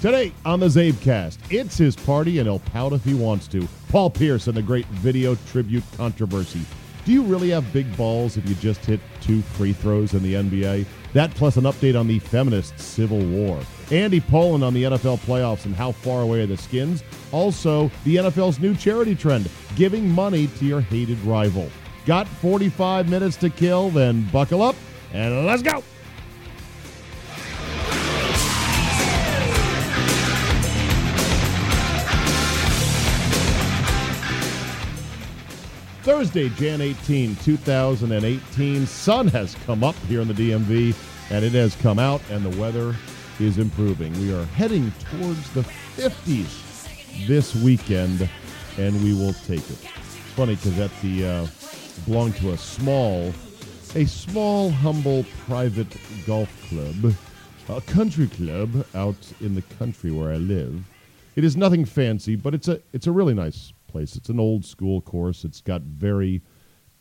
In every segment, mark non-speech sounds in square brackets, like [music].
Today on the CzabeCast, it's his party and he'll pout if he wants to. Paul Pierce and the great video tribute controversy. Do you really have big balls if you just hit two free throws in the NBA? That plus an update on the feminist civil war. Andy Pollin on the NFL playoffs and how far away are the skins. Also, the NFL's new charity trend, giving money to your hated rival. Got 45 minutes to kill, then buckle up and let's go. Thursday, Jan 18, 2018. Sun has come up here in the DMV, and it has come out, and the weather is improving. We are heading towards the 50s this weekend, and we will take it. Funny because at the uh, belong to a small, a small, humble, private golf club, a country club out in the country where I live. It is nothing fancy, but it's a it's a really nice place. It's an old school course. It's got very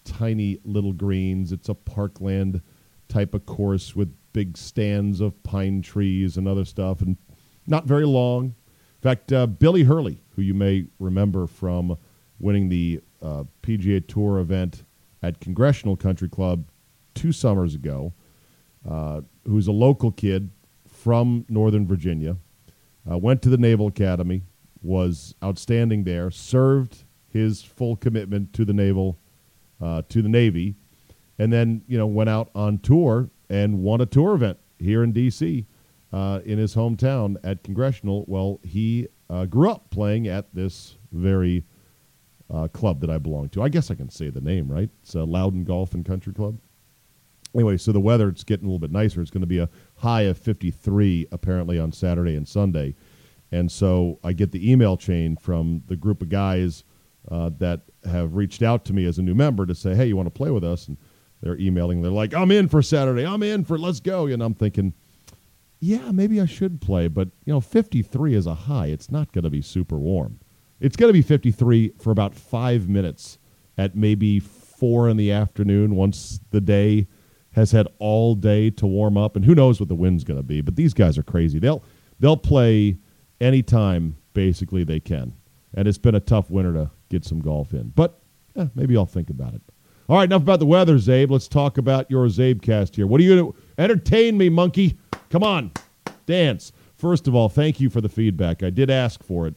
tiny little greens. It's a parkland type of course with big stands of pine trees and other stuff, and not very long. In fact, uh, Billy Hurley, who you may remember from winning the uh, PGA Tour event at Congressional Country Club two summers ago, uh, who's a local kid from Northern Virginia, uh, went to the Naval Academy, was outstanding there, served his full commitment to the naval, uh, to the Navy, and then you know went out on tour and won a tour event here in D.C. Uh, in his hometown at Congressional. Well, he uh, grew up playing at this very uh, club that I belong to. I guess I can say the name, right? It's uh, Loudoun Golf and Country Club. Anyway, so the weather it's getting a little bit nicer. It's going to be a high of 53 apparently on Saturday and Sunday. And so I get the email chain from the group of guys uh, that have reached out to me as a new member to say, hey, you want to play with us? And they're emailing. They're like, I'm in for Saturday. I'm in for let's go. And I'm thinking, yeah, maybe I should play. But, you know, 53 is a high. It's not going to be super warm. It's going to be 53 for about five minutes at maybe four in the afternoon once the day has had all day to warm up. And who knows what the wind's going to be. But these guys are crazy. They'll, they'll play – anytime basically they can. And it's been a tough winter to get some golf in. But eh, maybe I'll think about it. All right, enough about the weather, Czabe. Let's talk about your CzabeCast here. What are you going to entertain me, monkey? Come on, dance. First of all, thank you for the feedback. I did ask for it.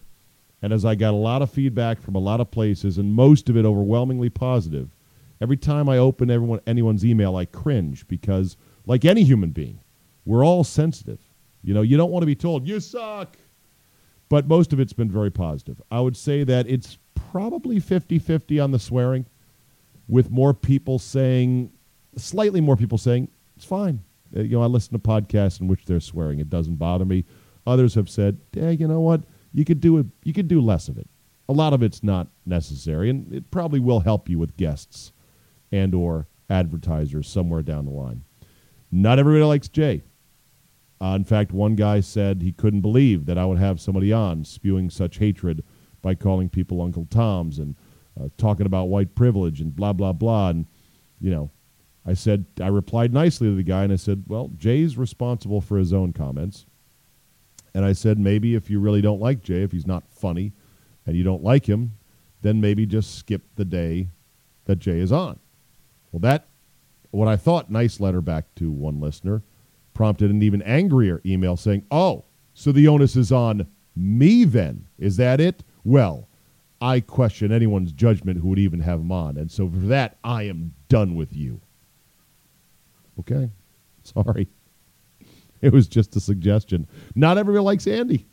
And as I got a lot of feedback from a lot of places, and most of it overwhelmingly positive, every time I open everyone, anyone's email, I cringe because, like any human being, we're all sensitive. You know, you don't want to be told, you suck but most of it's been very positive. I would say that it's probably 50 50 on the swearing, with more people saying, slightly more people saying, it's fine. Uh, you know, I listen to podcasts in which they're swearing. It doesn't bother me. Others have said, yeah, you know what? You could do it. You could do less of it. A lot of it's not necessary, and it probably will help you with guests and or advertisers somewhere down the line. Not everybody likes Jay. Uh, in fact, one guy said he couldn't believe that I would have somebody on spewing such hatred by calling people Uncle Toms and uh, talking about white privilege and blah, blah, blah. And, you know, I said, I replied nicely to the guy and I said, well, Jay's responsible for his own comments. And I said, maybe if you really don't like Jay, if he's not funny and you don't like him, then maybe just skip the day that Jay is on. Well, that what I thought nice letter back to one listener prompted an even angrier email saying, "Oh, so the onus is on me then? Is that it? Well, I question anyone's judgment who would even have him on, and so for that, I am done with you." Okay, [laughs] sorry. It was just a suggestion. Not everybody likes Andy,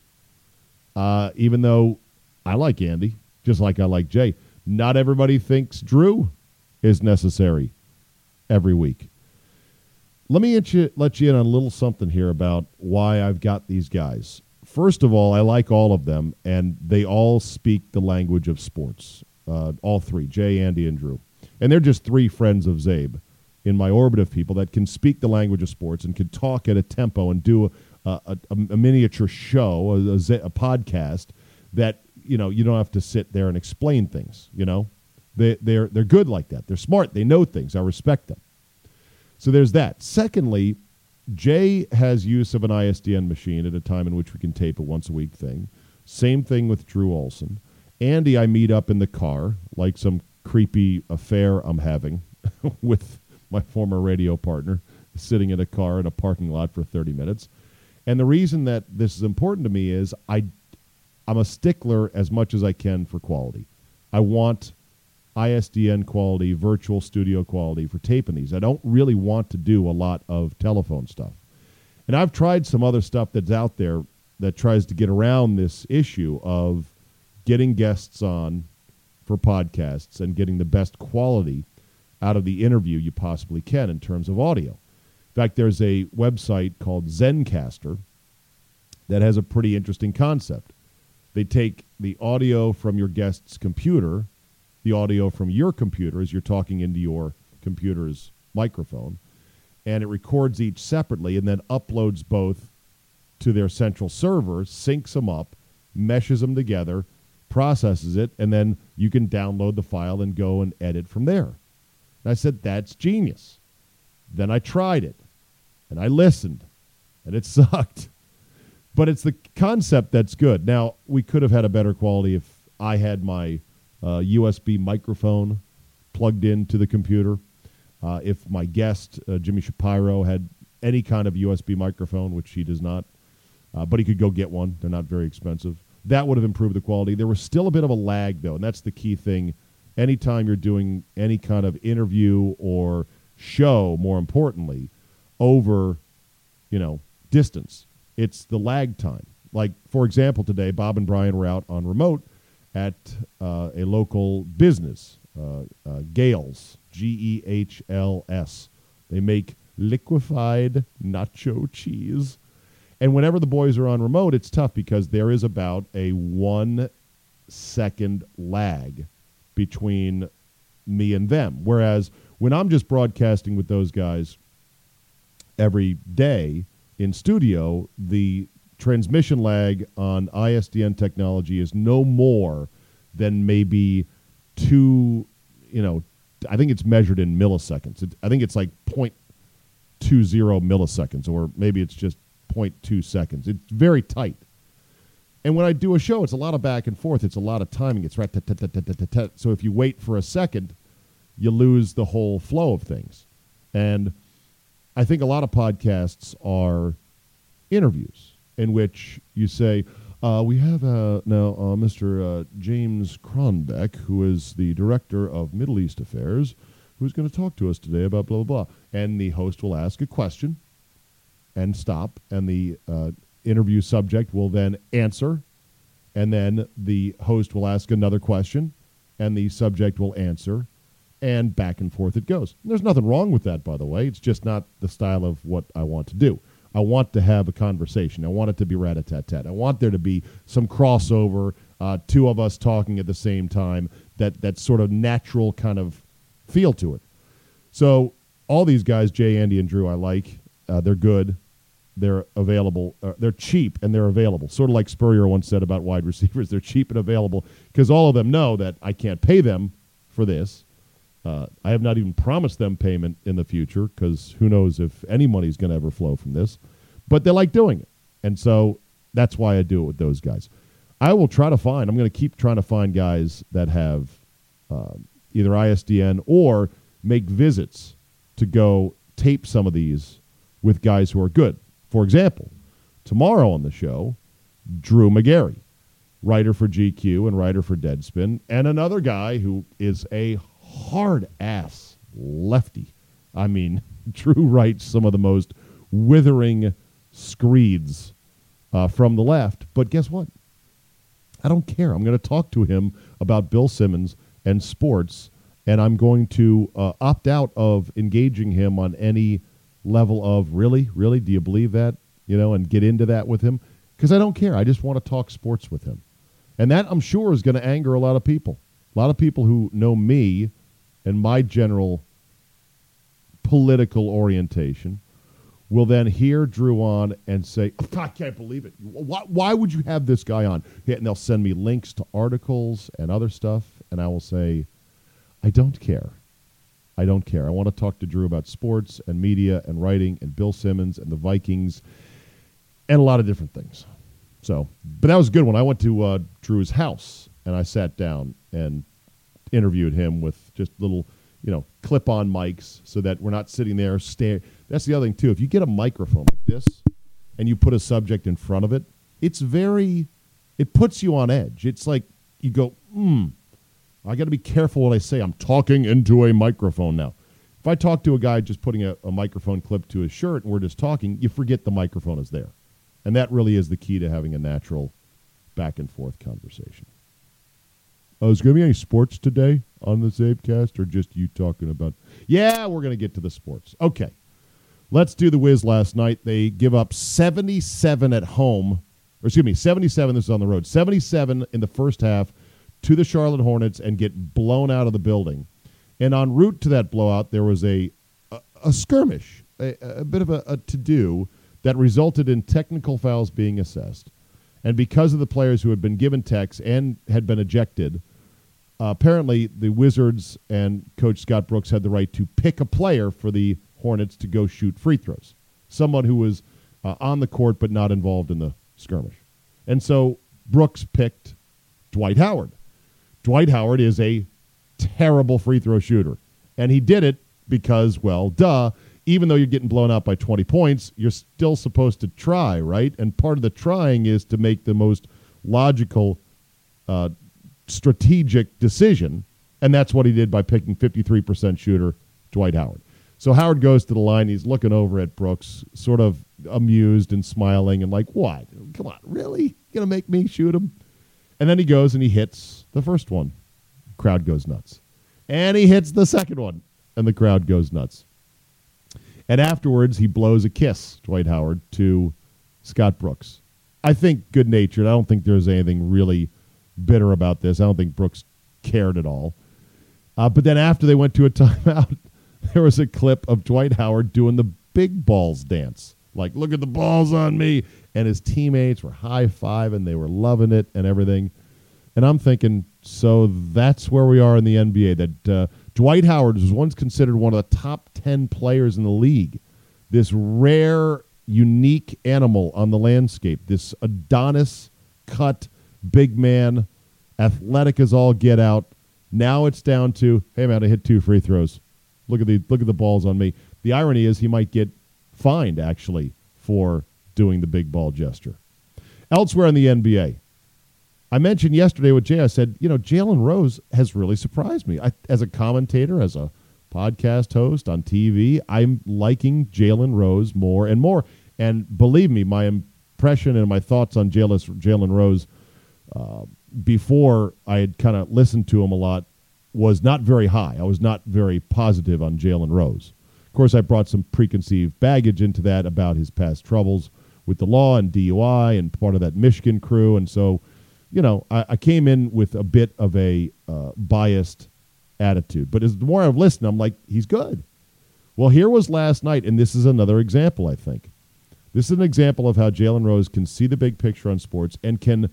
uh, even though I like Andy, just like I like Jay. Not everybody thinks Drew is necessary every week. Let me let you in on a little something here about why I've got these guys. First of all, I like all of them, and they all speak the language of sports. Uh, all three, Jay, Andy, and Drew. And they're just three friends of Czabe in my orbit of people that can speak the language of sports and can talk at a tempo and do a, a, a miniature show, a, a, podcast that you know you don't have to sit there and explain things. You know, they they're they're good like that. They're smart. They know things. I respect them. So there's that. Secondly, Jay has use of an ISDN machine at a time in which we can tape a once a week thing. Same thing with Drew Olson. Andy, I meet up in the car like some creepy affair I'm having [laughs] with my former radio partner, sitting in a car in a parking lot for 30 minutes. And the reason that this is important to me is I, I'm a stickler as much as I can for quality. I want ISDN quality, virtual studio quality for taping these. I don't really want to do a lot of telephone stuff. And I've tried some other stuff that's out there that tries to get around this issue of getting guests on for podcasts and getting the best quality out of the interview you possibly can in terms of audio. In fact, there's a website called Zencastr that has a pretty interesting concept. They take the audio from your guest's computer the audio from your computer as you're talking into your computer's microphone, and it records each separately and then uploads both to their central server, syncs them up, meshes them together, processes it, and then you can download the file and go and edit from there. And I said, that's genius. Then I tried it and I listened and it [laughs] sucked. But it's the concept that's good. Now, we could have had a better quality if I had my uh, USB microphone plugged into the computer. Uh, if my guest, uh, Jimmy Shapiro, had any kind of USB microphone, which he does not, uh, but he could go get one. They're not very expensive. That would have improved the quality. There was still a bit of a lag, though, and that's the key thing. Anytime you're doing any kind of interview or show, more importantly, over, you know, distance, it's the lag time. Like, for example, today, Bob and Brian were out on remote – at uh, a local business, uh, uh, Gehls, G E H L S. They make liquefied nacho cheese. And whenever the boys are on remote, it's tough because there is about a one second lag between me and them. Whereas when I'm just broadcasting with those guys every day in studio, the transmission lag on ISDN technology is no more than maybe two, you know, I think it's measured in milliseconds. It, I think it's like 0.20 milliseconds, or maybe it's just 0.2 seconds. It's very tight. And when I do a show, it's a lot of back and forth. It's a lot of timing. It's right. So if you wait for a second, you lose the whole flow of things. And I think a lot of podcasts are interviews in which you say, uh, we have uh, now uh, Mr. Uh, James Kronbeck, who is the director of Middle East Affairs, who's going to talk to us today about blah, blah, blah. And the host will ask a question and stop, and the uh, interview subject will then answer, and then the host will ask another question, and the subject will answer, and back and forth it goes. And there's nothing wrong with that, by the way. It's just not the style of what I want to do. I want to have a conversation. I want it to be rat a tat tat. I want there to be some crossover, uh, two of us talking at the same time, that, that sort of natural kind of feel to it. So, all these guys, Jay, Andy, and Drew, I like. Uh, they're good. They're available. Uh, they're cheap and they're available. Sort of like Spurrier once said about wide receivers. [laughs] They're cheap and available because all of them know that I can't pay them for this. Uh, I have not even promised them payment in the future because who knows if any money is going to ever flow from this. But they like doing it. And so that's why I do it with those guys. I will try to find, I'm going to keep trying to find guys that have uh, either ISDN or make visits to go tape some of these with guys who are good. For example, tomorrow on the show, Drew Magary, writer for GQ and writer for Deadspin, and another guy who is a hard ass lefty. I mean, [laughs] Drew writes some of the most withering screeds uh, from the left. But guess what? I don't care. I'm going to talk to him about Bill Simmons and sports, and I'm going to uh, opt out of engaging him on any level of really, really, do you believe that? You know, and get into that with him because I don't care. I just want to talk sports with him. And that, I'm sure, is going to anger a lot of people. A lot of people who know me and my general political orientation will then hear Drew on and say, I can't believe it. Why, why would you have this guy on? And they'll send me links to articles and other stuff, and I will say, I don't care. I don't care. I want to talk to Drew about sports and media and writing and Bill Simmons and the Vikings and a lot of different things. So, but that was a good one. I went to uh, Drew's house and I sat down and interviewed him with just little, you know, clip-on mics so that we're not sitting there staring. That's the other thing too. If you get a microphone like this and you put a subject in front of it, it's very, it puts you on edge. It's like you go, hmm, I got to be careful what I say. I'm talking into a microphone now. If I talk to a guy just putting a, a microphone clip to his shirt and we're just talking, you forget the microphone is there. And that really is the key to having a natural back and forth conversation. Oh, is going to be any sports today on the CzabeCast or just you talking about? Yeah, we're going to get to the sports. Okay. Let's do the Wiz last night. They give up 77 at home, or excuse me, 77. This is on the road. 77 in the first half to the Charlotte Hornets and get blown out of the building. And en route to that blowout, there was a a, a skirmish, a, a, bit of a, a to do that resulted in technical fouls being assessed. And because of the players who had been given techs and had been ejected, apparently the Wizards and Coach Scott Brooks had the right to pick a player for the Hornets to go shoot free throws. Someone who was uh, on the court but not involved in the skirmish. And so Brooks picked Dwight Howard. Dwight Howard is a terrible free throw shooter. And he did it because, well, duh, even though you're getting blown out by 20 points, you're still supposed to try, right? And part of the trying is to make the most logical, uh, strategic decision. And that's what he did by picking 53% shooter Dwight Howard. So Howard goes to the line. He's looking over at Brooks, sort of amused and smiling, and like, "What? Come on, really? You gonna make me shoot him?" And then he goes and he hits the first one. Crowd goes nuts, and he hits the second one, and the crowd goes nuts. And afterwards, he blows a kiss, Dwight Howard, to Scott Brooks. I think good natured. I don't think there's anything really bitter about this. I don't think Brooks cared at all. Uh, but then after they went to a [laughs] timeout, there was a clip of Dwight Howard doing the big balls dance. Like, look at the balls on me. And his teammates were high fiving. They were loving it and everything. And I'm thinking, so that's where we are in the NBA. That uh, Dwight Howard was once considered one of the top 10 players in the league. This rare, unique animal on the landscape. This Adonis cut big man, athletic as all get out. Now it's down to, hey, man, I hit two free throws. Look at the look at the balls on me. The irony is he might get fined actually for doing the big ball gesture. Elsewhere in the NBA, I mentioned yesterday with Jay. I said, you know, Jalen Rose has really surprised me I, as a commentator, as a podcast host on TV. I'm liking Jalen Rose more and more. And believe me, my impression and my thoughts on Jalen Rose before I had kind of listened to him a lot was not very high. I was not very positive on Jalen Rose. Of course, I brought some preconceived baggage into that about his past troubles with the law and DUI and part of that Michigan crew. And so, you know, I, I came in with a bit of a uh, biased attitude. But as the more I've listened, I'm like, he's good. Well, here was last night, and this is another example, I think. This is an example of how Jalen Rose can see the big picture on sports and can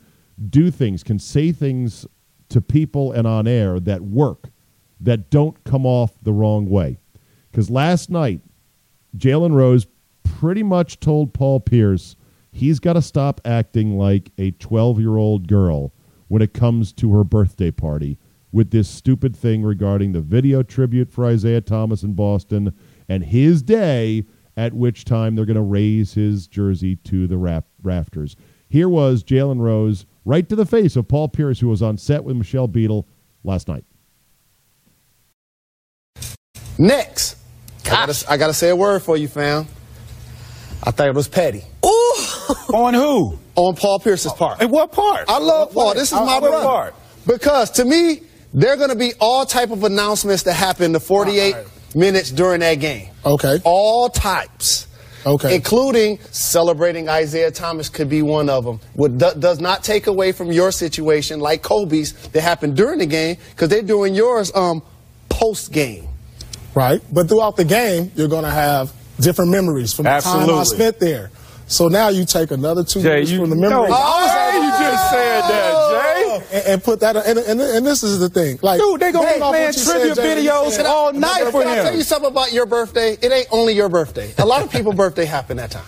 do things, can say things to people and on air that work, that don't come off the wrong way. Because last night, Jalen Rose pretty much told Paul Pierce he's got to stop acting like a 12 year old girl when it comes to her birthday party with this stupid thing regarding the video tribute for Isaiah Thomas in Boston and his day at which time they're going to raise his jersey to the rafters. Here was Jalen Rose right to the face of Paul Pierce, who was on set with Michelle Beadle last night. Next, I gotta, I gotta say a word for you, fam. I thought it was petty. Ooh. On who? On Paul Pierce's part. In what part? I love Paul. This is I- my brother. part? Because to me, there are going to be all type of announcements that happen the 48 All right. minutes during that game. Okay. All types. Okay. Including celebrating Isaiah Thomas could be one of them. What do, does not take away from your situation, like Kobe's, that happened during the game, because they're doing yours um, post game. right? But throughout the game, you're going to have different memories from the time I spent there. So now you take another two Jay, minutes you, from the memory. no, memories why you just said that, Jay? And, and put that. And, and, and this is the thing, like Dude, they gonna Hey, be off playing what you said, trivia Jay, you videos said- all night Can for I tell you something about your birthday? It ain't only your birthday. A lot of people's birthday happen that time.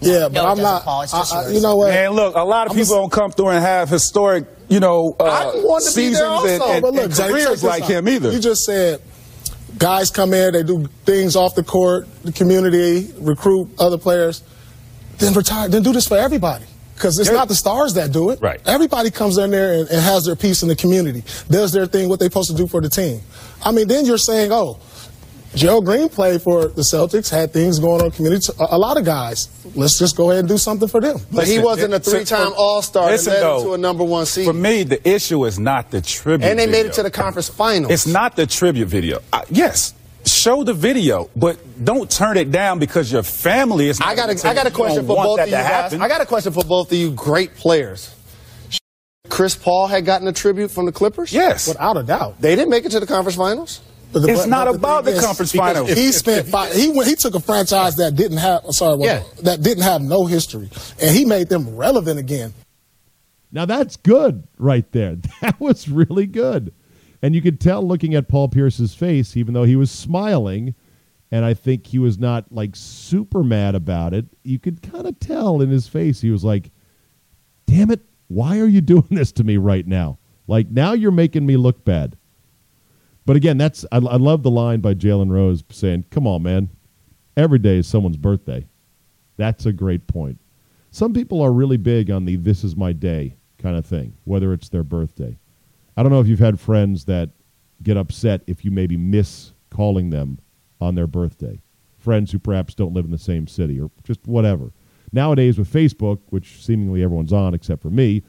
Yeah, but No, it I'm doesn't. Paul. I- I- you know what? Man, look, a lot of I'm people a- don't come through and have historic, you know, uh, want to be seasons there and, and, but look, and Jay, careers like out. him either. You just said guys come in, they do things off the court, the community, recruit other players, then retire, then do this for everybody. Because it's Yeah. not the stars that do it. Right. Everybody comes in there and, and has their piece in the community, does their thing, what they're supposed to do for the team. I mean, then you're saying, oh, Joe Green played for the Celtics, had things going on community. A, a lot of guys, let's just go ahead and do something for them. But he wasn't a three-time All-Star and led though, him to a number one seed. For me, the issue is not the tribute. and they made it to the conference finals. It's not the tribute video. Uh, yes, show the video, but don't turn it down because your family is. I got a, I got a question for both of you guys. happen. I got a question for both of you great players. Chris Paul had gotten a tribute from the Clippers. yes, Without a doubt. They didn't make it to the conference finals. But the- It's but- not but about thing the conference finals. He spent five, he went, he took a franchise that didn't have sorry well, Yeah. that didn't have no history, and he made them relevant again. Now that's good right there. [laughs] That was really good. And you could tell looking at Paul Pierce's face, even though he was smiling, and I think he was not like super mad about it, you could kind of tell in his face he was like, damn it, why are you [laughs] doing this to me right now? Like now you're making me look bad. But again, that's I, I love the line by Jalen Rose saying, "Come on, man, every day is someone's birthday." That's a great point. Some people are really big on the "this is my day" kind of thing, whether it's their birthday. I don't know if you've had friends that get upset if you maybe miss calling them on their birthday. Friends who perhaps don't live in the same city or just whatever. Nowadays with Facebook, which seemingly everyone's on except for me,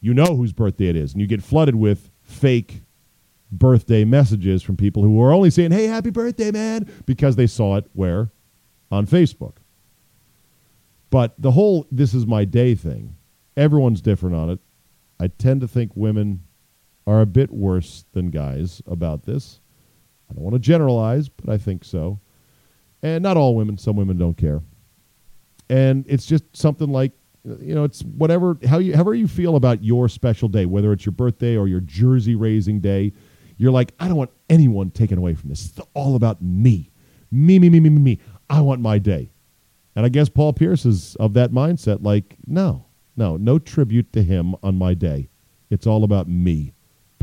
you know whose birthday it is, and you get flooded with fake birthday messages from people who are only saying, "Hey, happy birthday, man," because they saw it where on Facebook. But the whole "this is my day" thing, everyone's different on it. I tend to think women are a bit worse than guys about this. I don't want to generalize, but I think so. And not all women, some women don't care. And it's just something like you know, it's whatever how you however you feel about your special day, whether it's your birthday or your jersey raising day, you're like, I don't want anyone taken away from this. It's all about me. Me, me, me, me, me, me. I want my day. And I guess Paul Pierce is of that mindset, like, no, no, no tribute to him on my day. It's all about me,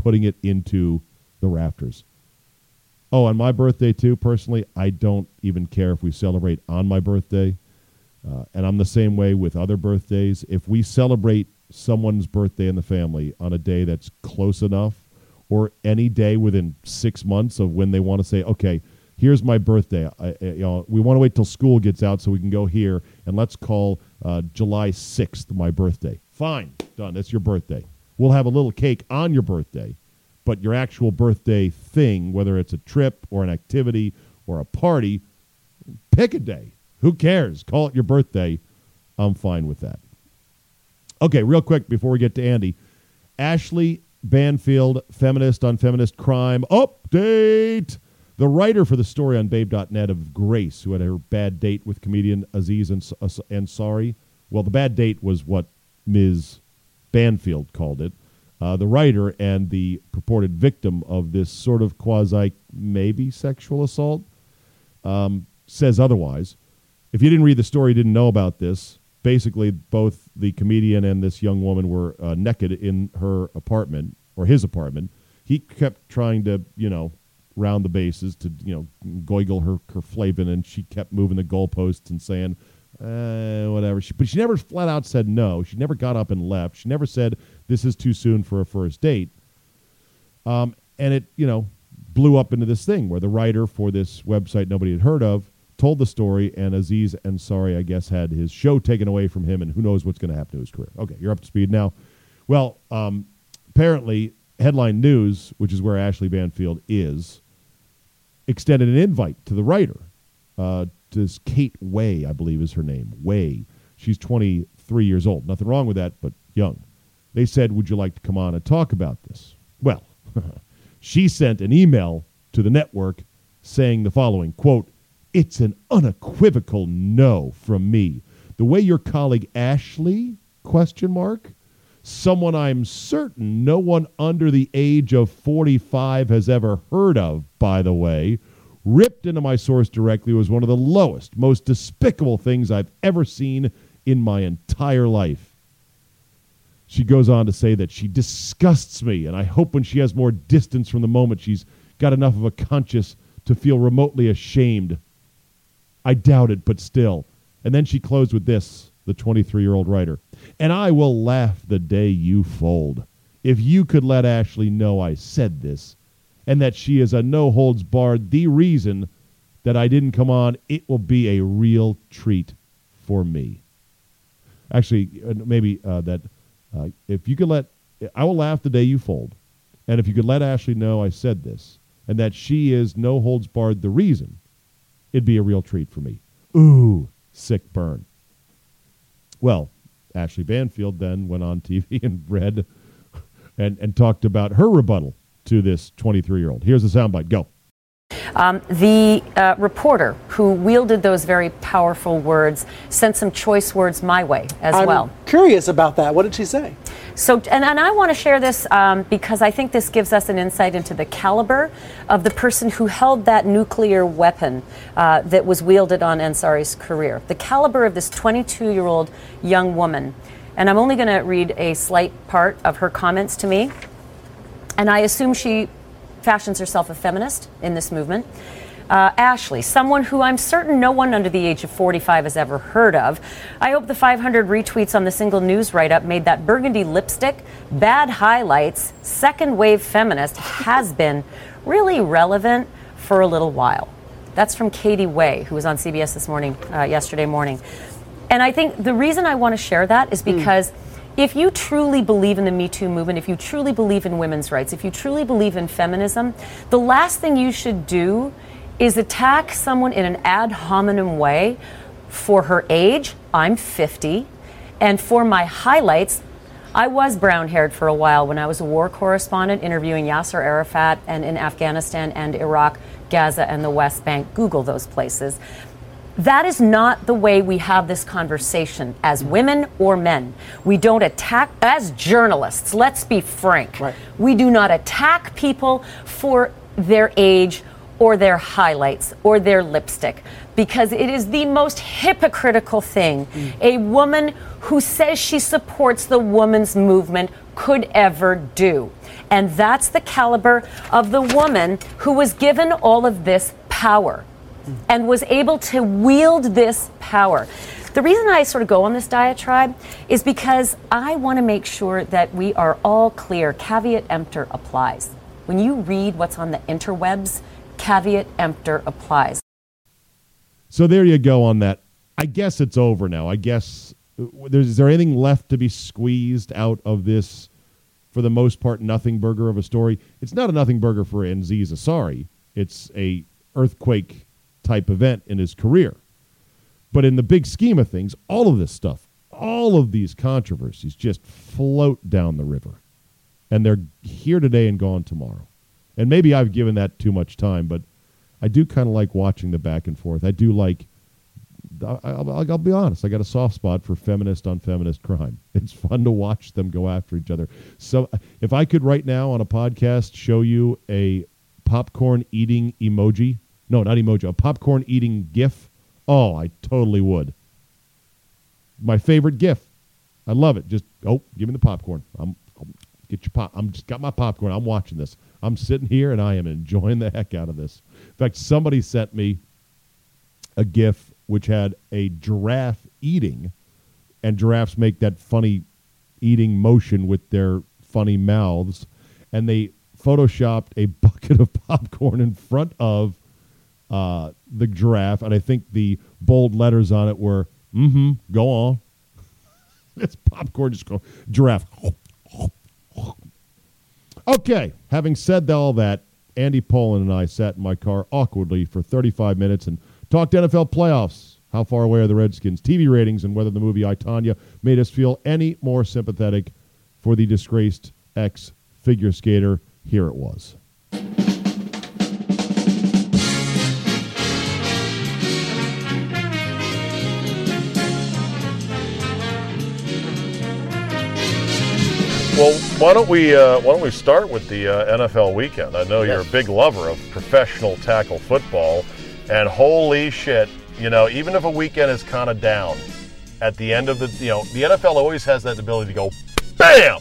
putting it into the rafters. Oh, on my birthday too, personally, I don't even care if we celebrate on my birthday. Uh, and I'm the same way with other birthdays. If we celebrate someone's birthday in the family on a day that's close enough, or any day within six months of when they want to say, okay, here's my birthday. I, I- you know, we want to wait till school gets out so we can go here, and let's call uh, July 6th my birthday. Fine, done. That's your birthday. We'll have a little cake on your birthday, but your actual birthday thing, whether it's a trip or an activity or a party, pick a day. Who cares? Call it your birthday. I'm fine with that. Okay, real quick before we get to Andy. Ashleigh Banfield, feminist on feminist crime update. The writer for the story on Babe.net of Grace, who had her bad date with comedian Aziz Ans- Ansari. Well, the bad date was what Ms. Banfield called it. Uh, the writer and the purported victim of this sort of quasi maybe sexual assault um, says otherwise. If you didn't read the story, didn't know about this. Basically, both the comedian and this young woman were uh, naked in her apartment or his apartment. He kept trying to, you know, round the bases to you know goigle her her Flavin, and she kept moving the goalposts and saying uh, whatever. She, but she never flat out said no. She never got up and left. She never said this is too soon for a first date. Um, and it you know blew up into this thing where the writer for this website nobody had heard of told the story, and Aziz Ansari, I guess, had his show taken away from him, and who knows what's going to happen to his career. Okay, you're up to speed now. Well, um, apparently, Headline News, which is where Ashleigh Banfield is, extended an invite to the writer. Uh, this Kate Way, I believe is her name. Way. She's 23 years old. Nothing wrong with that, but young. They said, Would you like to come on and talk about this? Well, [laughs] she sent an email to the network saying the following quote, It's an unequivocal no from me. The way your colleague Ashleigh question mark someone I'm certain no one under the age of 45 has ever heard of, by the way, ripped into my source directly was one of the lowest, most despicable things I've ever seen in my entire life. She goes on to say that she disgusts me, and I hope when she has more distance from the moment, she's got enough of a conscience to feel remotely ashamed. I doubt it, but still. And then she closed with this the 23 year old writer. And I will laugh the day you fold. If you could let Ashley know I said this and that she is a no holds barred, the reason that I didn't come on, it will be a real treat for me. Actually, uh, maybe uh, that uh, if you could let, I will laugh the day you fold. And if you could let Ashleigh know I said this and that she is no holds barred the reason, it'd be a real treat for me. Ooh, sick burn. Well, Ashleigh Banfield then went on TV [laughs] and read and, and talked about her rebuttal to this 23 year old. Here's the soundbite. Go. Um, the uh, reporter who wielded those very powerful words sent some choice words my way as I'm well. Curious about that. What did she say? So, and, and I want to share this um, because I think this gives us an insight into the caliber of the person who held that nuclear weapon uh, that was wielded on Ansari's career. The caliber of this 22 year old young woman. And I'm only going to read a slight part of her comments to me. And I assume she fashions herself a feminist in this movement. Uh, Ashleigh, someone who I'm certain no one under the age of 45 has ever heard of. I hope the 500 retweets on the single news write up made that burgundy lipstick, bad highlights, second wave feminist has [laughs] been really relevant for a little while. That's from Katie Way, who was on CBS this morning, uh, yesterday morning. And I think the reason I want to share that is because. Mm if you truly believe in the Me Too movement, if you truly believe in women's rights, if you truly believe in feminism, the last thing you should do is attack someone in an ad hominem way for her age. I'm 50. And for my highlights, I was brown haired for a while when I was a war correspondent interviewing Yasser Arafat and in Afghanistan and Iraq, Gaza, and the West Bank. Google those places. That is not the way we have this conversation as women or men. We don't attack, as journalists, let's be frank. Right. We do not attack people for their age or their highlights or their lipstick because it is the most hypocritical thing mm. a woman who says she supports the woman's movement could ever do. And that's the caliber of the woman who was given all of this power and was able to wield this power. The reason I sort of go on this diatribe is because I want to make sure that we are all clear. Caveat emptor applies. When you read what's on the interwebs, caveat emptor applies. So there you go on that. I guess it's over now. I guess uh, there's, is there anything left to be squeezed out of this, for the most part, nothing burger of a story? It's not a nothing burger for Aziz Ansari. It's a earthquake type event in his career. But in the big scheme of things, all of this stuff, all of these controversies just float down the river. And they're here today and gone tomorrow. And maybe I've given that too much time, but I do kind of like watching the back and forth. I do like, I'll, I'll, be honest, I got a soft spot for feminist on feminist crime. [laughs] It's fun to watch them go after each other. So if I could right now on a podcast show you a popcorn eating emoji no, not emoji. A popcorn eating GIF. Oh, I totally would. My favorite GIF. I love it. Just oh, give me the popcorn. I'm, Get your pop. I'm just got my popcorn. I'm watching this. I'm sitting here and I am enjoying the heck out of this. In fact, somebody sent me a GIF which had a giraffe eating, and giraffes make that funny eating motion with their funny mouths, and they photoshopped a [laughs] bucket of popcorn in front of uh, the giraffe, and I think the bold letters on it were "Mm-hmm, go on." [laughs] it's popcorn just go giraffe. Okay, having said all that, Andy Pollin and I sat in my car awkwardly for 35 minutes and talked NFL playoffs. How far away are the Redskins? TV ratings and whether the movie I, Tonya made us feel any more sympathetic for the disgraced ex figure skater. Here it was. Well, why don't we uh, why don't we start with the uh, NFL weekend? I know you're a big lover of professional tackle football, and holy shit, you know, even if a weekend is kind of down, at the end of the you know the NFL always has that ability to go, bam.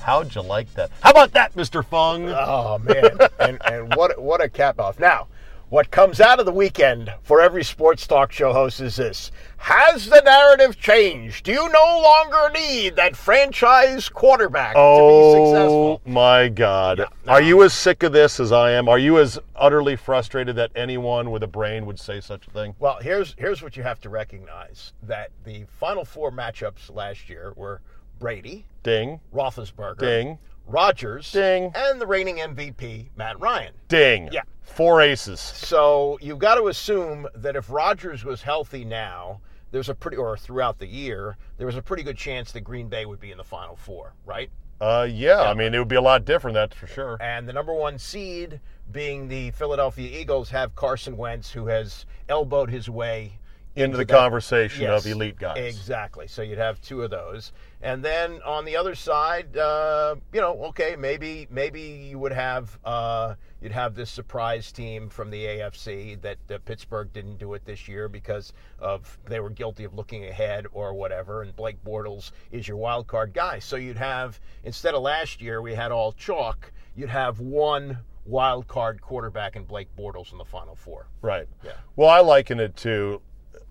How'd you like that? How about that, Mister Fung? Oh man, and and what what a cap off. Now, what comes out of the weekend for every sports talk show host is this: Has the narrative changed? Do you no longer need that franchise quarterback to be successful? Oh my God! Yeah. Are you as sick of this as I am? Are you as utterly frustrated that anyone with a brain would say such a thing? Well, here's here's what you have to recognize: that the final four matchups last year were Brady, Ding, Roethlisberger, ding, Rodgers, Ding. and the reigning MVP Matt Ryan. ding. Yeah. Four aces. So you've got to assume that if Rodgers was healthy now, there's a pretty or throughout the year, there was a pretty good chance that Green Bay would be in the final four, right? Uh, yeah, I mean, it would be a lot different, that's for sure. And the number one seed being the Philadelphia Eagles have Carson Wentz, who has elbowed his way Into the that- conversation Yes, of elite guys. Exactly. So you'd have two of those, and then on the other side, uh, you know, okay, maybe maybe you would have uh, you'd have this surprise team from the AFC that uh, Pittsburgh didn't do it this year because of they were guilty of looking ahead or whatever, and Blake Bortles is your wild card guy. So you'd have instead of last year we had all chalk, you'd have one wild card quarterback and Blake Bortles in the final four. Right. Yeah. Well, I liken it to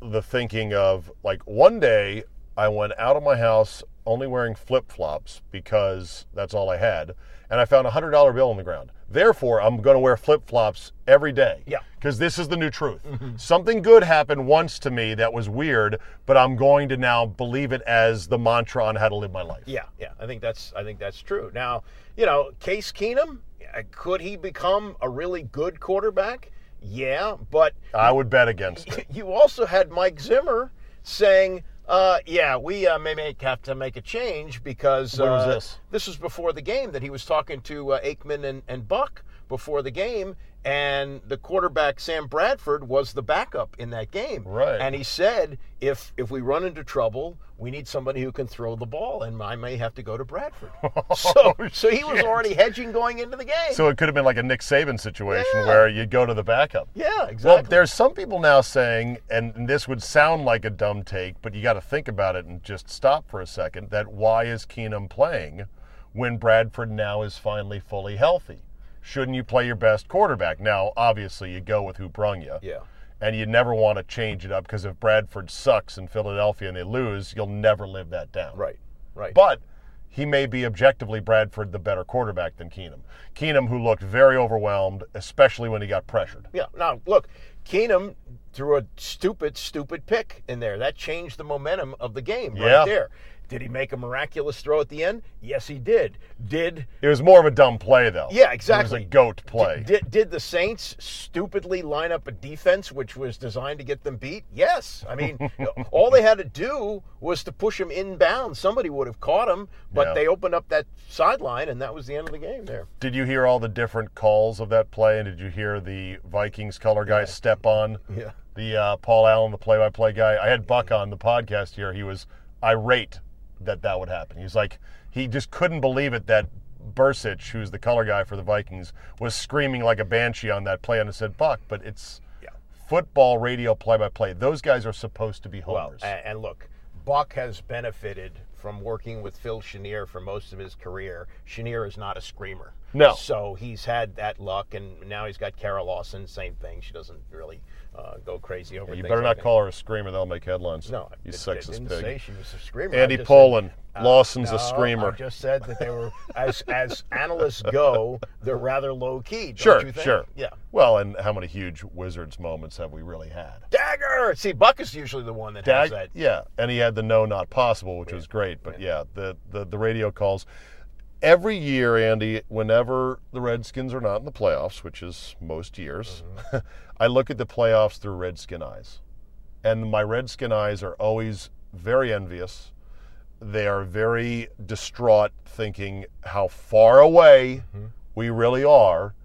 the thinking of like one day I went out of my house only wearing flip flops because that's all I had, and I found a hundred dollar bill on the ground. Therefore, I'm going to wear flip flops every day. Yeah. Because this is the new truth. Something good happened once to me that was weird, but I'm going to now believe it as the mantra on how to live my life. Yeah, yeah, I think that's I think that's true. Now, you know, Case Keenum, uh, could he become a really good quarterback? Yeah, but I would bet against it. [laughs] you also had Mike Zimmer saying, uh, "Yeah, we uh, may make, have to make a change because When was uh, this? This was before the game that he was talking to uh, Aikman and, and Buck before the game, and the quarterback Sam Bradford was the backup in that game. Right. And he said, if if we run into trouble, we need somebody who can throw the ball, and I may have to go to Bradford. [laughs] Oh, so so he was already hedging going into the game. So it could have been like a Nick Saban situation Yeah. where you go to the backup. yeah, exactly. Well, there's some people now saying, and this would sound like a dumb take, but you got to think about it and just stop for a second. That why is Keenum playing when Bradford now is finally fully healthy? Shouldn't you play your best quarterback? Now, obviously, you go with who brung you. Yeah. And you never want to change it up because if Bradford sucks in Philadelphia and they lose, you'll never live that down. right, right. But he may be objectively Bradford the better quarterback than Keenum. Keenum, who looked very overwhelmed, especially when he got pressured. Yeah. Now, look, Keenum threw a stupid, stupid pick in there. That changed the momentum of the game Yeah. right there. Did he make a miraculous throw at the end? Yes, he did. Did It was more of a dumb play, though. yeah, exactly. It was a goat play. Did, did the Saints stupidly line up a defense which was designed to get them beat? Yes. I mean, [laughs] all they had to do was to push him inbound. Somebody would have caught him, but Yeah. they opened up that sideline, and that was the end of the game there. Did you hear all the different calls of that play? And did you hear the Vikings color guy step on [laughs] Yeah. the uh, Paul Allen, the play-by-play guy? I had Buck on the podcast here. He was irate that that would happen. He's like, he just couldn't believe it that Bercich, who's the color guy for the Vikings, was screaming like a banshee on that play. And I said, Buck, but it's Yeah. football radio play-by-play. Those guys are supposed to be Well, homers. and, and look, Buck has benefited from working with Phil Chenier for most of his career. Chenier is not a screamer. No. So he's had that luck, and now he's got Kara Lawson. Same thing. She doesn't really uh, go crazy over. You things better like not that. call her a screamer; they'll make headlines. No, you sexist didn't pig. say she was a screamer. Andy Pollin, said- uh, Lawson's no, a screamer. I just said that they were, as as [laughs] analysts go, they're rather low key. Sure, you think? sure. Yeah. Well, and how many huge Wizards moments have we really had? Dagger. See, Buck is usually the one that has Dag- that. yeah, and he had the no, not possible, which was great. But yeah, the, the the radio calls every year, Andy. Whenever the Redskins are not in the playoffs, which is most years, Mm-hmm. [laughs] I look at the playoffs through Redskin eyes, and my Redskin eyes are always very envious. They are very distraught, thinking how far away Mm-hmm. we really are.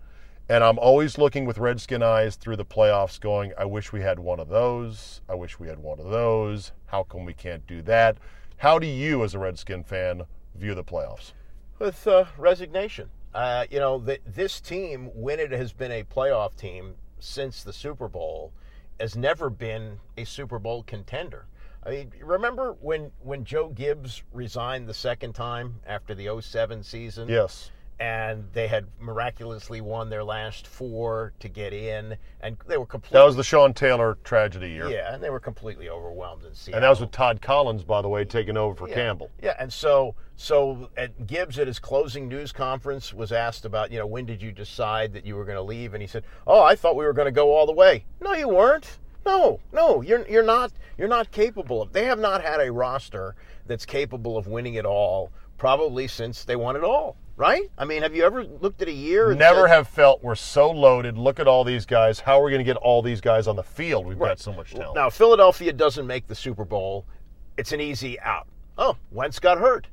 And I'm always looking with Redskin eyes through the playoffs, going, I wish we had one of those. I wish we had one of those. How come we can't do that? How do you, as a Redskin fan, view the playoffs? With uh, resignation. Uh, you know, th- this team, when it has been a playoff team since the Super Bowl, has never been a Super Bowl contender. I mean, remember when when Joe Gibbs resigned the second time after the 07 season? Yes. And they had miraculously won their last four to get in, and they were completely That was the Sean Taylor tragedy year. yeah, and they were completely overwhelmed in Seattle. And that was with Todd Collins, by the way, taking over for Yeah. Campbell. Yeah, and so so at Gibbs at his closing news conference was asked about, you know, when did you decide that you were going to leave? And he said, "Oh, I thought we were going to go all the way." No, you weren't. No, no, you're you're not you're not capable of. They have not had a roster that's capable of winning it all probably since they won it all. Right? I mean, have you ever looked at a year? and Never said- have felt we're so loaded. Look at all these guys. How are we going to get all these guys on the field? We've got so much talent. Now, Philadelphia doesn't make the Super Bowl. It's an easy out. Oh, Wentz got hurt.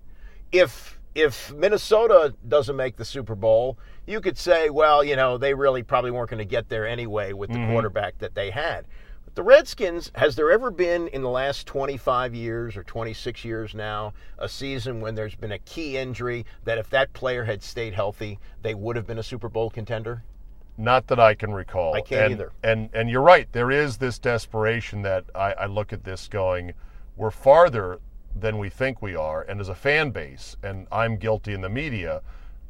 If if Minnesota doesn't make the Super Bowl, you could say, well, you know, they really probably weren't going to get there anyway with the Mhm. quarterback that they had. The Redskins, has there ever been in the last 25 years or 26 years now a season when there's been a key injury that if that player had stayed healthy, they would have been a Super Bowl contender? Not that I can recall. I can't and, either. And and you're right. There is this desperation that I, I look at this going, we're farther than we think we are, and as a fan base, and I'm guilty in the media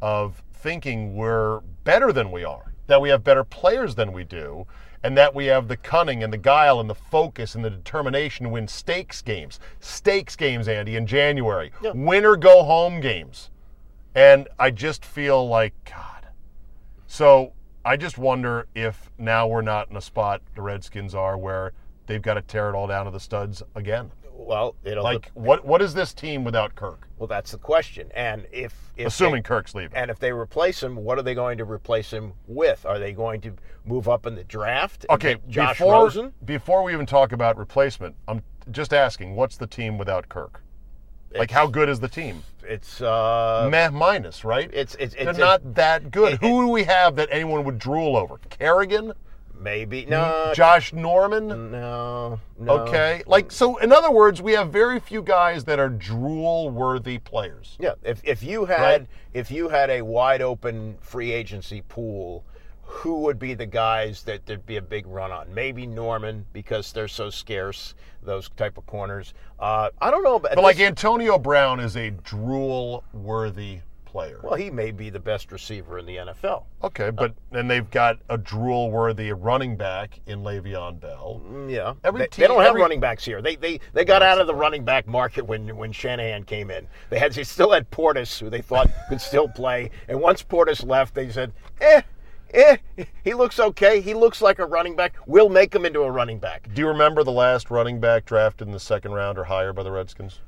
of thinking we're better than we are, that we have better players than we do, and that we have the cunning and the guile and the focus and the determination to win stakes games. Stakes games, Andy, in January. Win or go home games. And I just feel like, God. So I just wonder if now we're not in a spot the Redskins are where they've got to tear it all down to the studs again. Well, it'll like what what is this team without Kirk? Well, that's the question. And if, if Assuming they- Kirk's leaving. and if they replace him, what are they going to replace him with? Are they going to move up in the draft? Okay, Josh before Rosen. before we even talk about replacement, I'm just asking, what's the team without Kirk? Like how good is the team? It's uh, Meh minus, right? It's it's, They're it's not that good. Who do we have that anyone would drool over? Kerrigan? Maybe no. Josh Norman? No, no. Okay. Like so in other words, we have very few guys that are drool worthy players. Yeah, if if you had Right. if you had a wide open free agency pool, who would be the guys that there'd be a big run on? Maybe Norman because they're so scarce, those type of corners. Uh, I don't know, but, But like Antonio Brown is a drool worthy player. well, he may be the best receiver in the NFL. Okay, but and they've got a drool worthy running back in Le'Veon Bell. Yeah, Every they, team- they don't have every- running backs here. They they they got out of the running back market when when Shanahan came in. They had they still had Portis, who they thought [laughs] could still play, and once Portis left, they said, eh. Eh, he looks okay. He looks like a running back. We'll make him into a running back. Do you remember the last running back drafted in the second round or higher by the Redskins?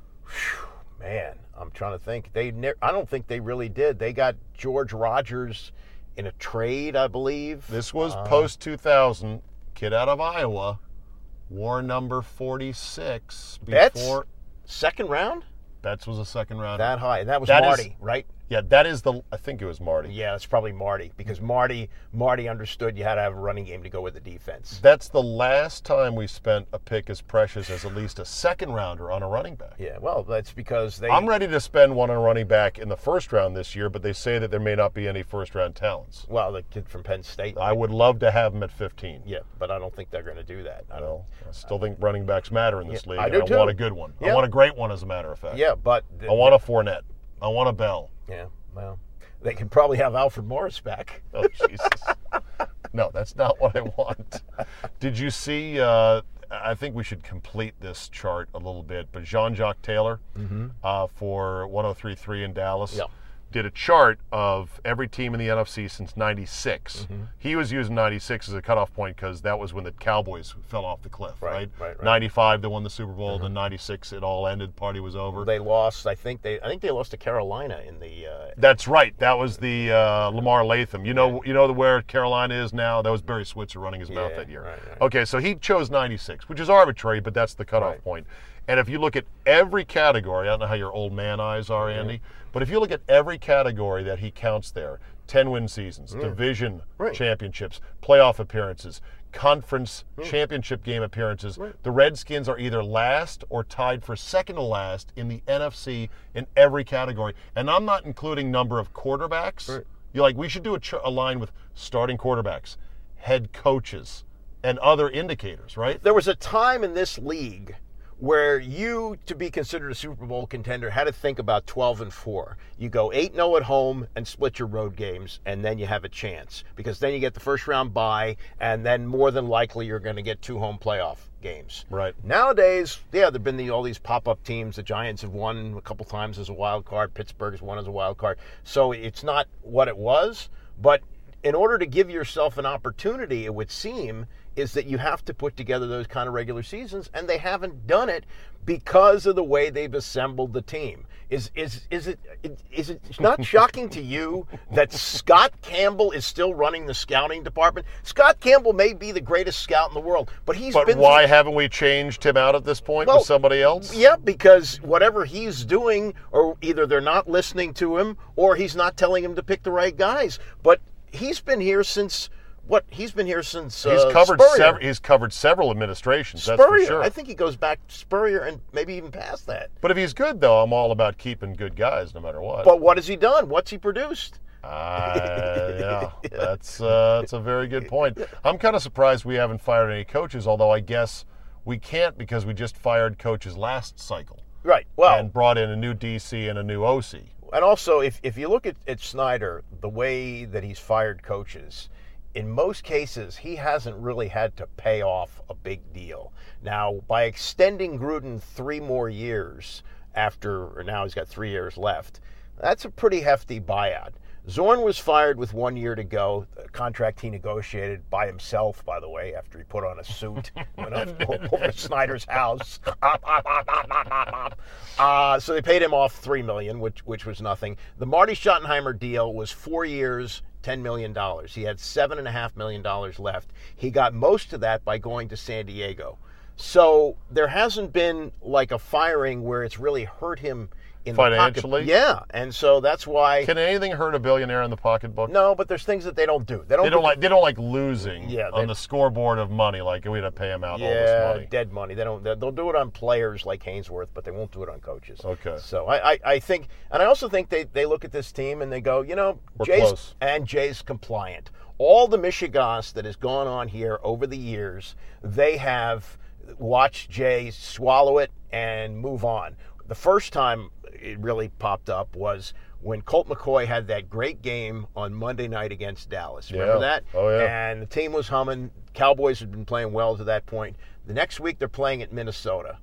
Man, I'm trying to think. They ne- I don't think they really did. They got George Rogers in a trade, I believe. This was Uh, post 2000, kid out of Iowa, war number 46 Betts? before second round. Betts was a second round. That high. And that was That is- Marty, right? Yeah, that is the. I think it was Marty. Yeah, it's probably Marty because Marty Marty understood you had to have a running game to go with the defense. That's the last time we spent a pick as precious as at least a second rounder on a running back. Yeah, well, that's because they. I'm ready to spend one on a running back in the first round this year, but they say that there may not be any first round talents. Well, the kid from Penn State. I would love to have him at 15. Yeah, but I don't think they're going to do that. I don't. I still think running backs matter in this Yeah, league. I do I too. want a good one. I want a great one, as a matter of fact. Yeah, but I want a Fournette. I want a Bell. Yeah, well, they could probably have Alfred Morris back. Oh Jesus! no, that's not what I want. Did you see? Uh, I think we should complete this chart a little bit. But Jean-Jacques Taylor Mhm. uh, for 103.3 in Dallas Yeah. Did a chart of every team in the NFC since '96. Mm-hmm. He was using '96 as a cutoff point because that was when the Cowboys fell off the cliff. Right. right, right. Mm-hmm. '95 they won the Super Bowl. Then '96 it all ended. Party was over. They lost. I think they. I think they lost to Carolina in the. Uh, That's right. That was the uh, Lamar Lathon. You know, you know where Carolina is now. That was Barry Switzer running his mouth Yeah, that year. right, right. Okay, so he chose 96, which is arbitrary, but that's the cutoff point. And if you look at every category, I don't know how your old man eyes are, Andy, but if you look at every category that he counts there, 10 win seasons, Mm. division Right. championships, playoff appearances, conference Mm. championship game appearances, the Redskins are either last or tied for second to last in the NFC in every category. And I'm not including number of quarterbacks. You're like, we should do a, ch- a line with starting quarterbacks, head coaches, and other indicators, right? There was a time in this league where you, to be considered a Super Bowl contender, had to think about 12 and 4. You go 8 0 at home and split your road games, and then you have a chance because then you get the first round bye, and then more than likely you're going to get two home playoff games. Right. Nowadays, yeah, there've been the, all these pop-up teams. The Giants have won a couple times as a wild card. Pittsburgh has won as a wild card. So it's not what it was, but in order to give yourself an opportunity, it would seem, is that you have to put together those kind of regular seasons, and they haven't done it because of the way they've assembled the team. Is is is it is it [laughs] not shocking to you that Scott Campbell is still running the scouting department? Scott Campbell may be the greatest scout in the world, but he's But why through- haven't we changed him out at this point Well, with somebody else? yeah, because whatever he's doing, or either they're not listening to him, or he's not telling him to pick the right guys. But he's been here since what? He's been here since He's uh, covered several. He's covered several administrations. That's Spurrier. for sure. I think he goes back to Spurrier and maybe even past that. but if he's good, though, I'm all about keeping good guys, no matter what. But what has he done? What's he produced? Uh, yeah, that's uh, that's a very good point. [laughs] I'm kind of surprised we haven't fired any coaches, although I guess we can't because we just fired coaches last cycle Right. Well, and brought in a new DC and a new OC. And also, if, if you look at, at Snyder, the way that he's fired coaches, in most cases, he hasn't really had to pay off a big deal. Now, by extending Gruden three more years after, or now he's got three years left, that's a pretty hefty buyout. Zorn was fired with one year to go, a contract he negotiated by himself, by the way, after he put on a suit, [laughs] went up [laughs] over to Snyder's house. [laughs] Uh, so they paid him off three million, which which was nothing. The Marty Schottenheimer deal was four years, ten million dollars. He had seven and a half million dollars left. He got most of that by going to San Diego. So there hasn't been like a firing where it's really hurt him in Financially? Yeah, and so that's why. Can anything hurt a billionaire in the pocketbook? no, but there's things that they don't do. They don't. They don't do- like they don't like losing Yeah, on the scoreboard of money. Like we had to pay him out all Yeah, this money. dead money. They don't. They'll do it on players like Haynesworth, but they won't do it on coaches. Okay. So I, I, I think, and I also think they, they look at this team and they go, you know, We're Jay's close. and Jay's compliant. All the Michigas that has gone on here over the years, they have watched Jay swallow it and move on. The first time it really popped up was when Colt McCoy had that great game on Monday night against Dallas. Remember Yeah. that? Oh, yeah. And the team was humming. Cowboys had been playing well to that point. The next week they're playing at Minnesota.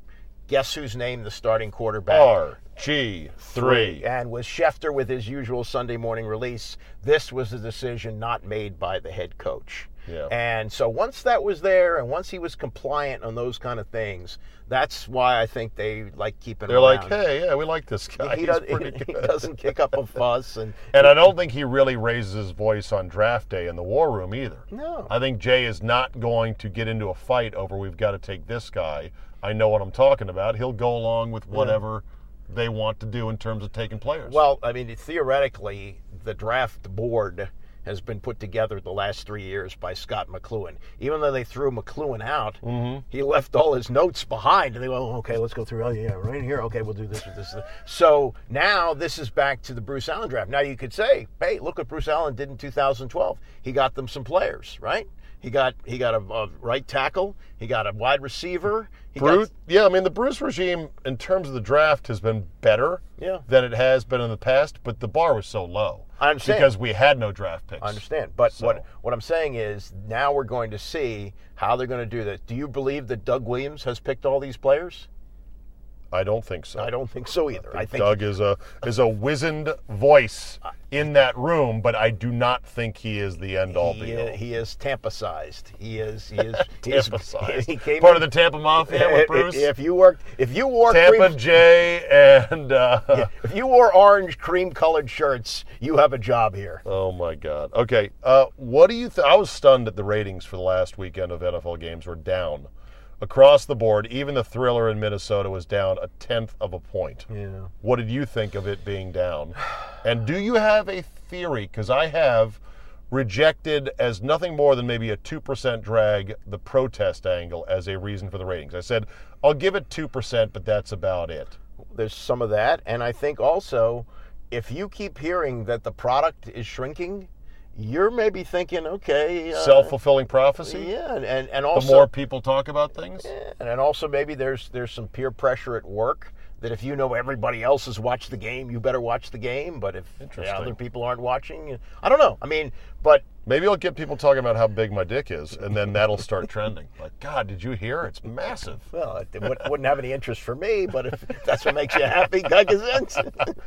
Guess who's named the starting quarterback? R G three. And with Schefter with his usual Sunday morning release, this was a decision not made by the head coach. Yeah. And so once that was there, and once he was compliant on those kind of things, that's why I think they like keeping. It. They're like, hey, yeah, we like this guy. he, He's does, [laughs] pretty he good. doesn't kick up a fuss, and [laughs] And I don't think he really raises his voice on draft day in the war room either. No. I think Jay is not going to get into a fight over we've got to take this guy. I know what I'm talking about. He'll go along with whatever they want to do in terms of taking players. Well, I mean, theoretically, the draft board has been put together the last three years by Scot McCloughan. Even though they threw McCloughan out, Mm-hmm. he left all his notes behind. And they go, oh, okay, let's go through. Oh, yeah, right here. Okay, we'll do this with this. So now this is back to the Bruce Allen draft. Now you could say, hey, look what Bruce Allen did in 2012. He got them some players, right? He got he got a, a right tackle. He got a wide receiver. He got- Bruce, yeah, I mean the Bruce regime in terms of the draft has been better Yeah. than it has been in the past, but the bar was so low. I understand. because we had no draft picks. I understand, but So- what what I'm saying is now we're going to see how they're going to do that. Do you believe that Doug Williams has picked all these players? I don't think so. I don't think so either. I think, Doug is a is a wizened voice in that room, but I do not think he is the end all he, be all. he is Tampa-sized. He is he is [laughs] Tampa-sized. He came Part in- of the Tampa Mafia with Bruce? If you worked, if you wore Tampa cream, J and uh, if you wore orange cream-colored shirts, you have a job here. Oh my God. Okay. Uh, what do you? Th- I was stunned at the ratings for the last weekend of NFL games were down across the board. Even the thriller in Minnesota was down a tenth of a point. Yeah. What did you think of it being down? And do you have a theory? Because I have rejected as nothing more than maybe a 2% drag the protest angle as a reason for the ratings. I said, I'll give it 2%, but that's about it. There's some of that, and I think also, if you keep hearing that the product is shrinking, you're maybe thinking, okay, uh, Self fulfilling prophecy? Yeah, and and, and The more people talk about things? And then also maybe there's there's some peer pressure at work that if you know everybody else has watched the game, you better watch the game. But if other people aren't watching, I don't know. I mean, but Maybe I'll get people talking about how big my dick is, and then that'll start trending. [laughs] Like, God, did you hear? It's massive. well, it wou- wouldn't have any interest for me. But if [laughs] that's what makes you happy, cognizant.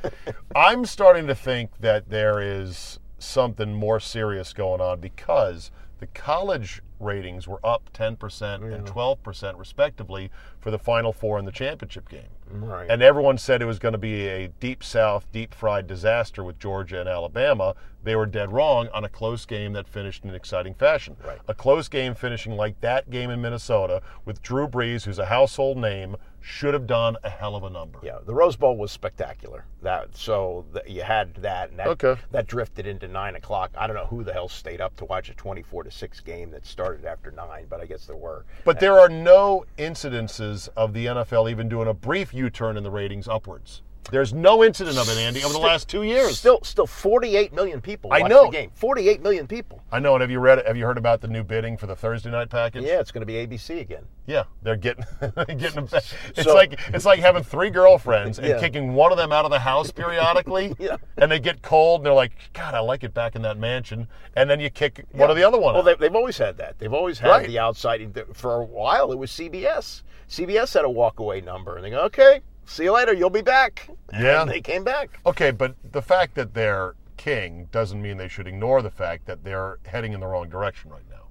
[laughs] I'm starting to think that there is something more serious going on because the college ratings were up 10% and 12% respectively for the final four in the championship game. Right. And everyone said it was going to be a deep south, deep fried disaster with Georgia and Alabama. They were dead wrong on a close game that finished in an exciting fashion. Right. A close game finishing like that game in Minnesota with Drew Brees, who's a household name, should have done a hell of a number. Yeah, the Rose Bowl was spectacular. That so that you had that, and that Okay. that drifted into nine o'clock. I don't know who the hell stayed up to watch a twenty-four to six game that started after nine, but I guess there were. But there are no incidences of the NFL even doing a brief U-turn in the ratings upwards. There's no incident of it, Andy, over the last two years. Still, still, forty-eight million people. I know. the game. Forty-eight million people. I know. And have you read? Have you heard about the new bidding for the Thursday night package? Yeah, it's going to be ABC again. Yeah, they're getting [laughs] getting. Them, it's So- like it's like having three girlfriends and Yeah. kicking one of them out of the house periodically. [laughs] Yeah. And they get cold and they're like, God, I like it back in that mansion. And then you kick one of the other one. Well, they, they've always had that. They've always had Right. the outside. For a while, it was CBS. CBS had a walkaway number, and they go, "Okay, see you later. You'll be back." Yeah. and they came back. Okay, but the fact that they're king doesn't mean they should ignore the fact that they're heading in the wrong direction right now.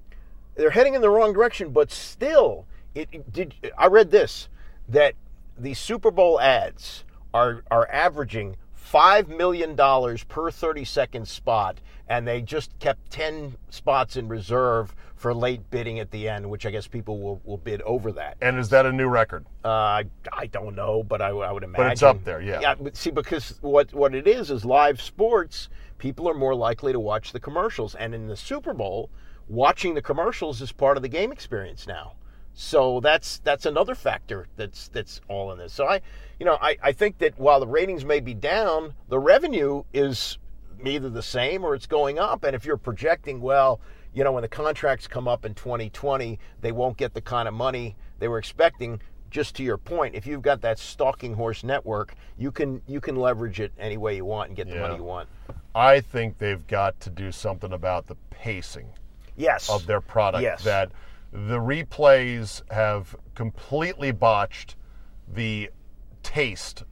they're heading in the wrong direction, but still, it it did. I read this that the Super Bowl ads are are averaging five million dollars per thirty second spot, and they just kept ten spots in reserve for late bidding at the end, which I guess people will, will bid over that. And is that a new record? Uh, I, I don't know, but I, I would imagine. But it's up there, yeah. Yeah, but see, because what what it is is live sports. People are more likely to watch the commercials, and in the Super Bowl, watching the commercials is part of the game experience now. So that's that's another factor that's that's all in this. So I, you know, I, I think that while the ratings may be down, the revenue is either the same or it's going up. And if you're projecting, well, you know, when the contracts come up in 2020, they won't get the kind of money they were expecting. Just to your point, if you've got that stalking horse network, you can you can leverage it any way you want and get the Yeah. money you want. I think they've got to do something about the pacing Yes. of their product. Yes. That the replays have completely botched the taste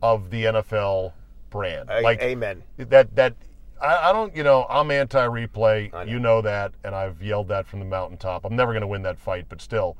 of the NFL brand. Like amen. That that I, I don't you know I'm anti-replay. You know that, and I've yelled that from the mountaintop. I'm never going to win that fight, but still,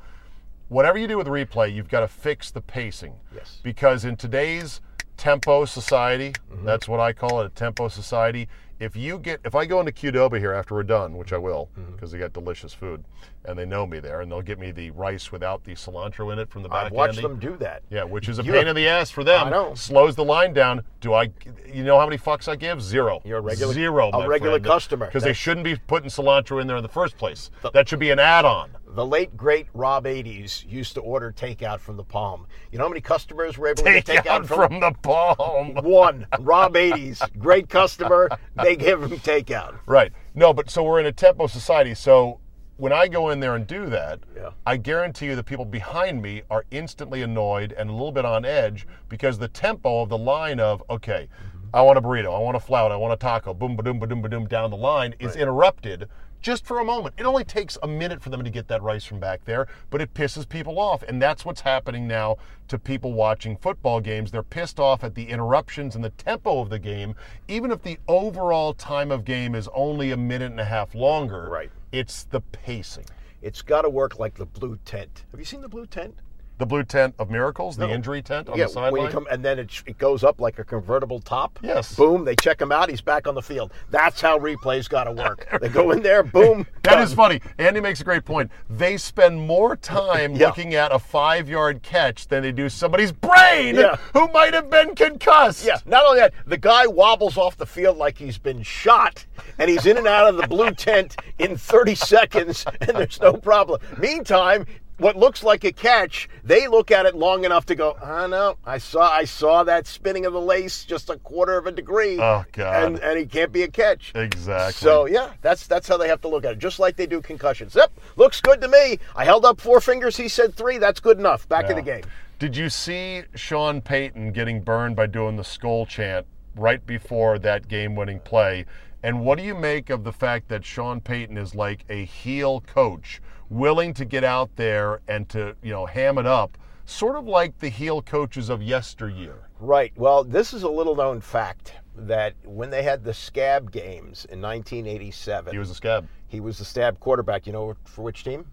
whatever you do with replay, you've got to fix the pacing. Yes. Because in today's tempo society, Mm-hmm. that's what I call it, a tempo society. if you get if I go into Qdoba here after we're done, which I will, Mm-hmm. because they got delicious food, and they know me there, and they'll get me the rice without the cilantro in it from the back. I've watched Andy. them do that. Yeah, which is a You- pain in the ass for them. I know. Slows the line down. Do I? You know how many fucks I give? Zero. You're a regular- zero. a my regular friend. customer. Because they shouldn't be putting cilantro in there in the first place. that should be an add-on. The late great Rob Ades used to order takeout from the Palm. You know how many customers were able to Take get takeout out from the palm. [laughs] One. Rob Ades, great customer. They give him takeout. Right. No, but so we're in a tempo society. So when I go in there and do that, Yeah. I guarantee you the people behind me are instantly annoyed and a little bit on edge because the tempo of the line of, okay, mm-hmm. I want a burrito, I want a flout, I want a taco, boom, ba doom, ba doom, ba doom, down the line is interrupted just for a moment. It only takes a minute for them to get that rice from back there, but it pisses people off. And that's what's happening now to people watching football games. They're pissed off at the interruptions and the tempo of the game, even if the overall time of game is only a minute and a half longer. Right. It's the pacing. It's got to work like the blue tent. Have you seen the blue tent? The blue tent of miracles, the injury tent on yeah, the sideline. you come, and then it, it goes up like a convertible top. Yes. Boom, they check him out. He's back on the field. That's how replays got to work. [laughs] They go in there, boom. [laughs] That done. is funny. Andy makes a great point. They spend more time [laughs] Yeah. looking at a five yard catch than they do somebody's brain Yeah. who might have been concussed. Yeah, not only that, the guy wobbles off the field like he's been shot, and he's in and out of the blue tent in 30 seconds, and there's no problem. Meantime, what looks like a catch, they look at it long enough to go, I know, I saw I saw that spinning of the lace just a quarter of a degree. Oh, God. And and he can't be a catch. Exactly. So yeah, that's that's how they have to look at it, just like they do concussions. Yep, looks good to me. I held up four fingers, he said three, that's good enough. Back in the game. Did you see Sean Payton getting burned by doing the skull chant right before that game winning play? And what do you make of the fact that Sean Payton is like a heel coach, willing to get out there and to, you know, ham it up, sort of like the heel coaches of yesteryear? Right. Well, this is a little known fact that when they had the scab games in 1987, He was a scab. he was the stab quarterback. You know for which team?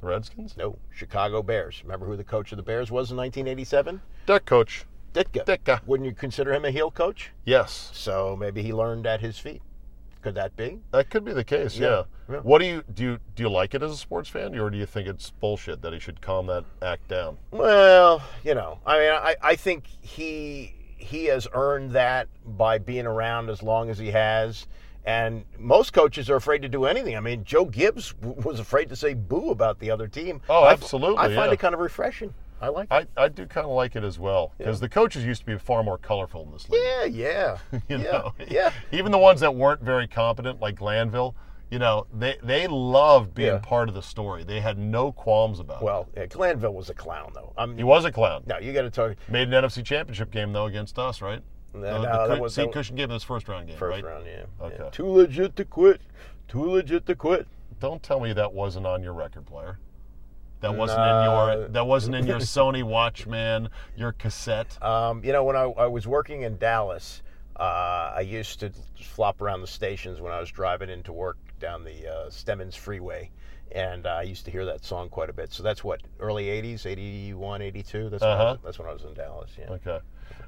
The Redskins? No, Chicago Bears. Remember who the coach of the Bears was in 1987? Deck coach. Ditka. Ditka. Wouldn't you consider him a heel coach? Yes. So maybe he learned at his feet. Could that be? That could be the case, yeah. Yeah. What do you do? You, do you like it as a sports fan, or do you think it's bullshit that he should calm that act down? Well, you know, I mean, I, I think he he has earned that by being around as long as he has. And most coaches are afraid to do anything. I mean, Joe Gibbs w- was afraid to say boo about the other team. Oh, I- absolutely, I, find yeah. it kind of refreshing. I like it. I, I do kind of like it as well because the coaches used to be far more colorful in this league. Yeah, [laughs] yeah, you yeah, know, yeah. [laughs] Even the ones that weren't very competent, like Glanville, you know, they they loved being Yeah. part of the story. They had no qualms about it. Well, yeah, Glanville was a clown, though. I'm, He was a clown. No, you got to talk Made an NFC Championship game though against us, right? No, The- no, the that was- St. that- Cushion gave him his first round game, first right? round. Yeah. Okay. yeah. Too legit to quit. Too legit to quit. Don't tell me that wasn't on your record player. That wasn't No. in your that wasn't in your [laughs] Sony Walkman, your cassette. Um, you know, when I, I was working in Dallas, uh, I used to flop around the stations when I was driving into work down the uh, Stemmons Freeway. And uh, I used to hear that song quite a bit. So that's what, early 80s, 81, 82? That's, Uh-huh. that's when I was in Dallas, yeah. Okay.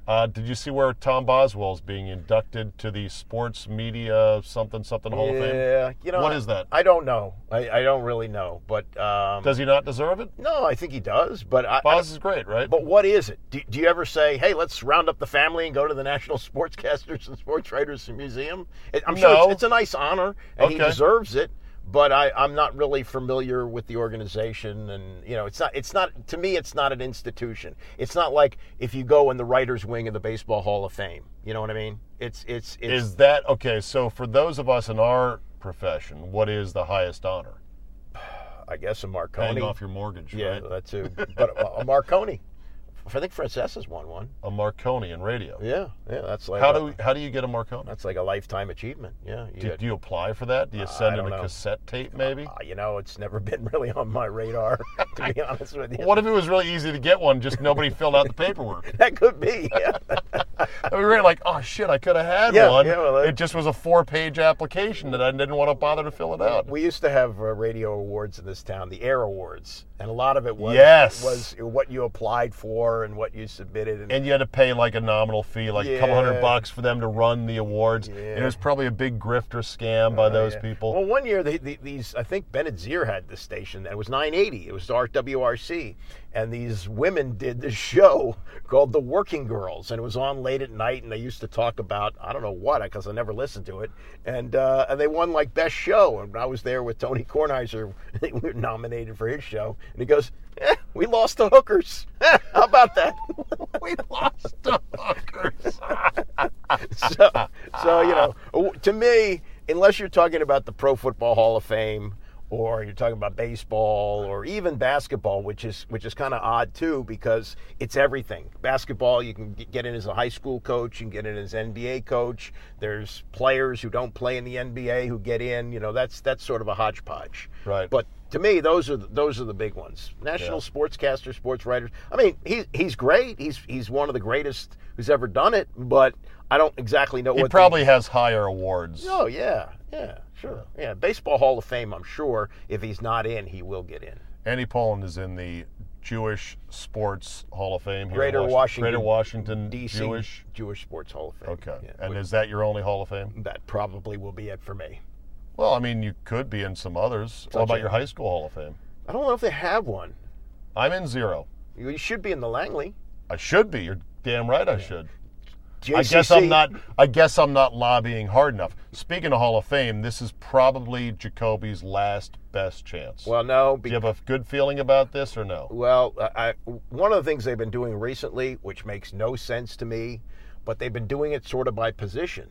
Uh, did you see where Tom Boswell's being inducted to the Sports Media something something Hall of Fame? Yeah, you know, What I- is that? I don't know. I, I don't really know. But um, Does he not deserve it? no, I think he does. But I, I is great, right? But what is it? Do, do you ever say, "Hey, let's round up the family and go to the National Sportscasters and Sports Writers Museum"? I'm sure No. it's, it's a nice honor, and he deserves it. But I, I'm not really familiar with the organization, and you know, it's not. It's not to me. It's not an institution. It's not like if you go in the writers' wing of the Baseball Hall of Fame. You know what I mean? It's it's it's. is that okay? So for those of us in our profession, what is the highest honor? I guess a Paying Marconi. off your mortgage, yeah, right? that too. [laughs] But a Marconi. I think Francesa's won one. A Marconi in radio. Yeah, yeah. That's like How a- do we, how do you get a Marconi? That's like a lifetime achievement. Yeah. You Do, get- do you apply for that? Do you Uh, send in a know. cassette tape, maybe? Uh, you know, it's never been [laughs] really on my radar, to be [laughs] honest with you. What if it was really easy to get one, just nobody filled out the paperwork? [laughs] that could be. Yeah. We were like, oh shit, I could have had Yeah, one. yeah, well, that- it just was a four-page application that I didn't want to bother to fill it out. we used to have uh, radio awards in this town, the Air Awards, and a lot of it was Yes. was what you applied for and what you submitted. And, And you had to pay like a nominal fee, like a couple hundred bucks for them to run the awards. And it was probably a big grifter scam by those Oh, Yeah. people. Well, one year they, they, these I think Bennett Zier had the station. It was 980. It was WWRC. and these women did this show [laughs] called The Working Girls, and it was on late at night. And they used to talk about I don't know what because I never listened to it, and uh, and they won like best show. And I was there with Tony Kornheiser. [laughs] we were nominated for his show, and he goes, eh, [laughs] "We lost the hookers. [laughs] How about that? [laughs] we lost the hookers." so, so you know, to me, unless you're talking about the Pro Football Hall of Fame, or you're talking about baseball, or even basketball, which is which is kind of odd too, because it's everything. Basketball, you can get in as a high school coach, you can get in as NBA coach. There's players who don't play in the NBA who get in. You know, that's that's sort of a hodgepodge. Right. But to me, those are the, those are the big ones. National Yeah. sportscasters, sports writers. I mean, he's he's great. He's he's one of the greatest who's ever done it. But I don't exactly know He what. the- probably has higher awards. Oh yeah, yeah, sure. Yeah, baseball Hall of Fame. I'm sure if he's not in, he will get in. Andy Pollin is in the Jewish Sports Hall of Fame here Greater Washi- Washington, Greater Washington D.C. Jewish. Jewish Sports Hall of Fame. Okay. Yeah, and which- is that your only Hall of Fame? that probably will be it for me. Well, I mean, you could be in some others. What about your high school Hall of Fame? I don't know if they have one. I'm in zero. You should be in the Langley. I should be. You're damn right I should. JCC, I guess I'm not. I guess I'm not lobbying hard enough. Speaking of Hall of Fame, this is probably Jacoby's last best chance. Well, no. Do you have a good feeling about this or no? Well, I, I- one of the things they've been doing recently, which makes no sense to me, but they've been doing it sort of by position.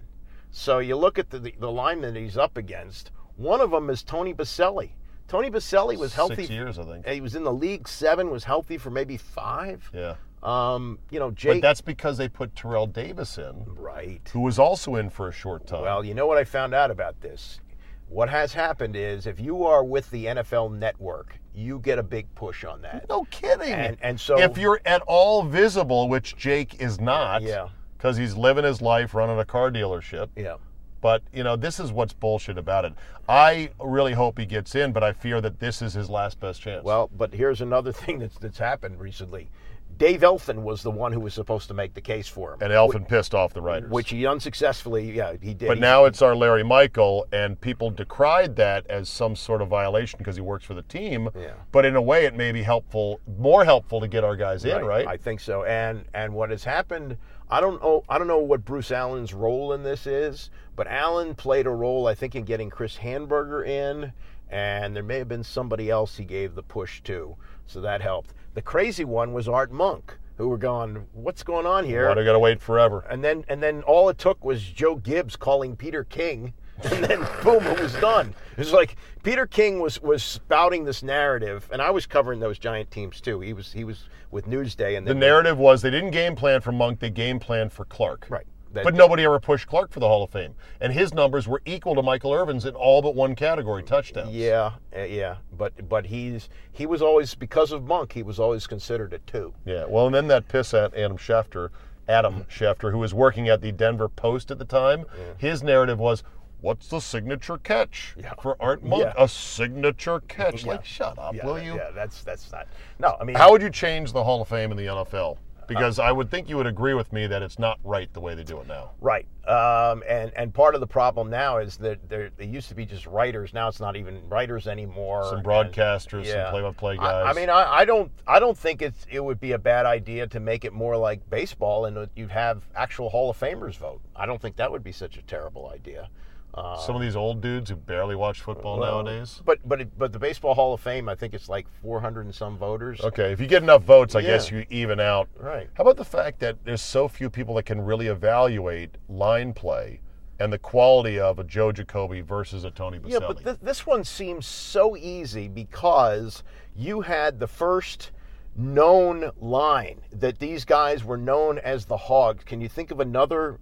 So you look at the, the, the lineman he's up against. One of them is Tony Boselli. Tony Boselli was healthy. Six years, I think. He was in the league seven, was healthy for maybe five. Yeah. Um, you know, Jake. But that's because they put Terrell Davis in, right. who was also in for a short time. Well, you know what I found out about this? What has happened is if you are with the NFL network, you get a big push on that. no kidding. And, and so if you're at all visible, which Jake is not, Yeah. Because he's living his life running a car dealership. Yeah. But you know, this is what's bullshit about it. I really hope he gets in, but I fear that this is his last best chance. Well, but here's another [laughs] thing that's that's happened recently. Dave Elfin was the one who was supposed to make the case for him. and Elfin pissed off the writers. which he unsuccessfully, yeah, he did. but He- now it's our Larry Michael, and people decried that as some sort of violation because he works for the team. Yeah. But in a way, it may be helpful, more helpful to get our guys in, right? I think so. And and what has happened, I don't know. I don't know what Bruce Allen's role in this is, but Allen played a role, I think, in getting Chris Hanburger in, and there may have been somebody else he gave the push to, so that helped. The crazy one was Art Monk, who were going, "What's going on here?" I got to wait forever? And then and then all it took was Joe Gibbs calling Peter King, [laughs] and then boom, it was done. It was like Peter King was was spouting this narrative, and I was covering those giant teams too. He was he was with Newsday, and The narrative was they didn't game plan for Monk, they game planned for Clark. Right. That- but nobody ever pushed Clark for the Hall of Fame. And his numbers were equal to Michael Irvin's in all but one category, touchdowns. Yeah, uh, yeah, but but he's he was always because of Monk, he was always considered a two. Yeah. Well, and then that piss at Adam Schefter, Adam Schefter, who was working at the Denver Post at the time, his narrative was, "What's the signature catch Yeah. for Art Monk? Yeah. A signature catch." Yeah. Like, shut up, Yeah, will you? Yeah, that's that's not. No, I mean, How would you change the Hall of Fame in the NFL? Because I would think you would agree with me that it's not right the way they do it now. Right, um, and and part of the problem now is that there they used to be just writers. Now it's not even writers anymore. Some and- broadcasters, some play-by-play guys. I, mean, I, I don't I don't think it's it would be a bad idea to make it more like baseball and you'd have actual Hall of Famers vote. I don't think that would be such a terrible idea. Uh, Some of these old dudes who barely watch football well, nowadays. But but it, but the Baseball Hall of Fame, I think it's like 400 and some voters. Okay, if you get enough votes, I Yeah. guess you even out. Right. How about the fact that there's so few people that can really evaluate line play and the quality of a Joe Jacoby versus a Tony Boselli? Yeah, but th- this one seems so easy because you had the first known line that these guys were known as the Hogs. Can you think of another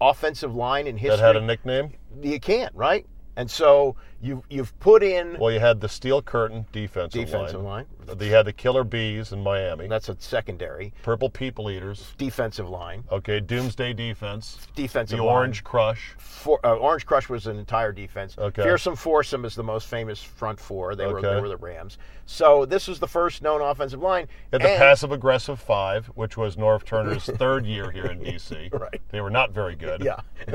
offensive line in history that had a nickname? You can't, right? And so you you've put in Well, you had the steel curtain defensive, defensive line. line. You had the killer bees in Miami. That's a secondary Purple people eaters. defensive line. Okay, doomsday defense. Defensive line. The line. orange crush. For, uh, Orange Crush was an entire defense. Okay. Fearsome Foursome is the most famous front four. They were Okay. they were the Rams. So this was the first known offensive line. Had the passive aggressive five, which was Norv Turner's [laughs] third year here in DC. Right. They were not very good. Yeah, [laughs]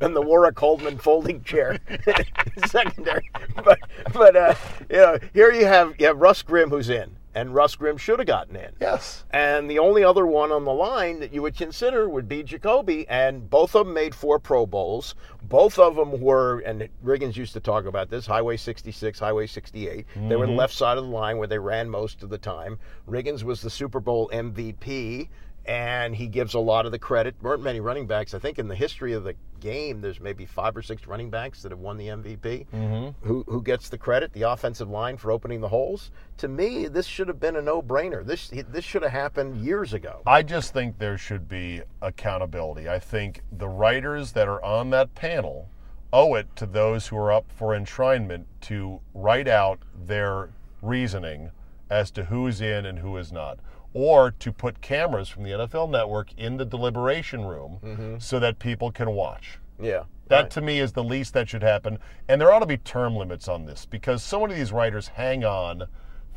and the Warwick Coleman folding chair, [laughs] [laughs] secondary. But but uh, you know here you have you have Russ Grimm who's in, and Russ Grimm should have gotten in. Yes. And the only other one on the line that you would consider would be Jacoby, and both of them made four Pro Bowls. Both of them were, and Riggins used to talk about this Highway 66, Highway 68. They were the left side of the line where they ran most of the time. Riggins was the Super Bowl MVP, and he gives a lot of the credit. There weren't many running backs. I think in the history of the game, there's maybe five or six running backs that have won the MVP. Mm-hmm. Who, who gets the credit? The offensive line for opening the holes. To me, this should have been a no-brainer. This this should have happened years ago. I just think there should be accountability. I think the writers that are on that panel owe it to those who are up for enshrinement to write out their reasoning as to who's in and who is not. Or to put cameras from the NFL network in the deliberation room mm-hmm. so that people can watch. Yeah. That right. to me is the least that should happen. And there ought to be term limits on this because so many of these writers hang on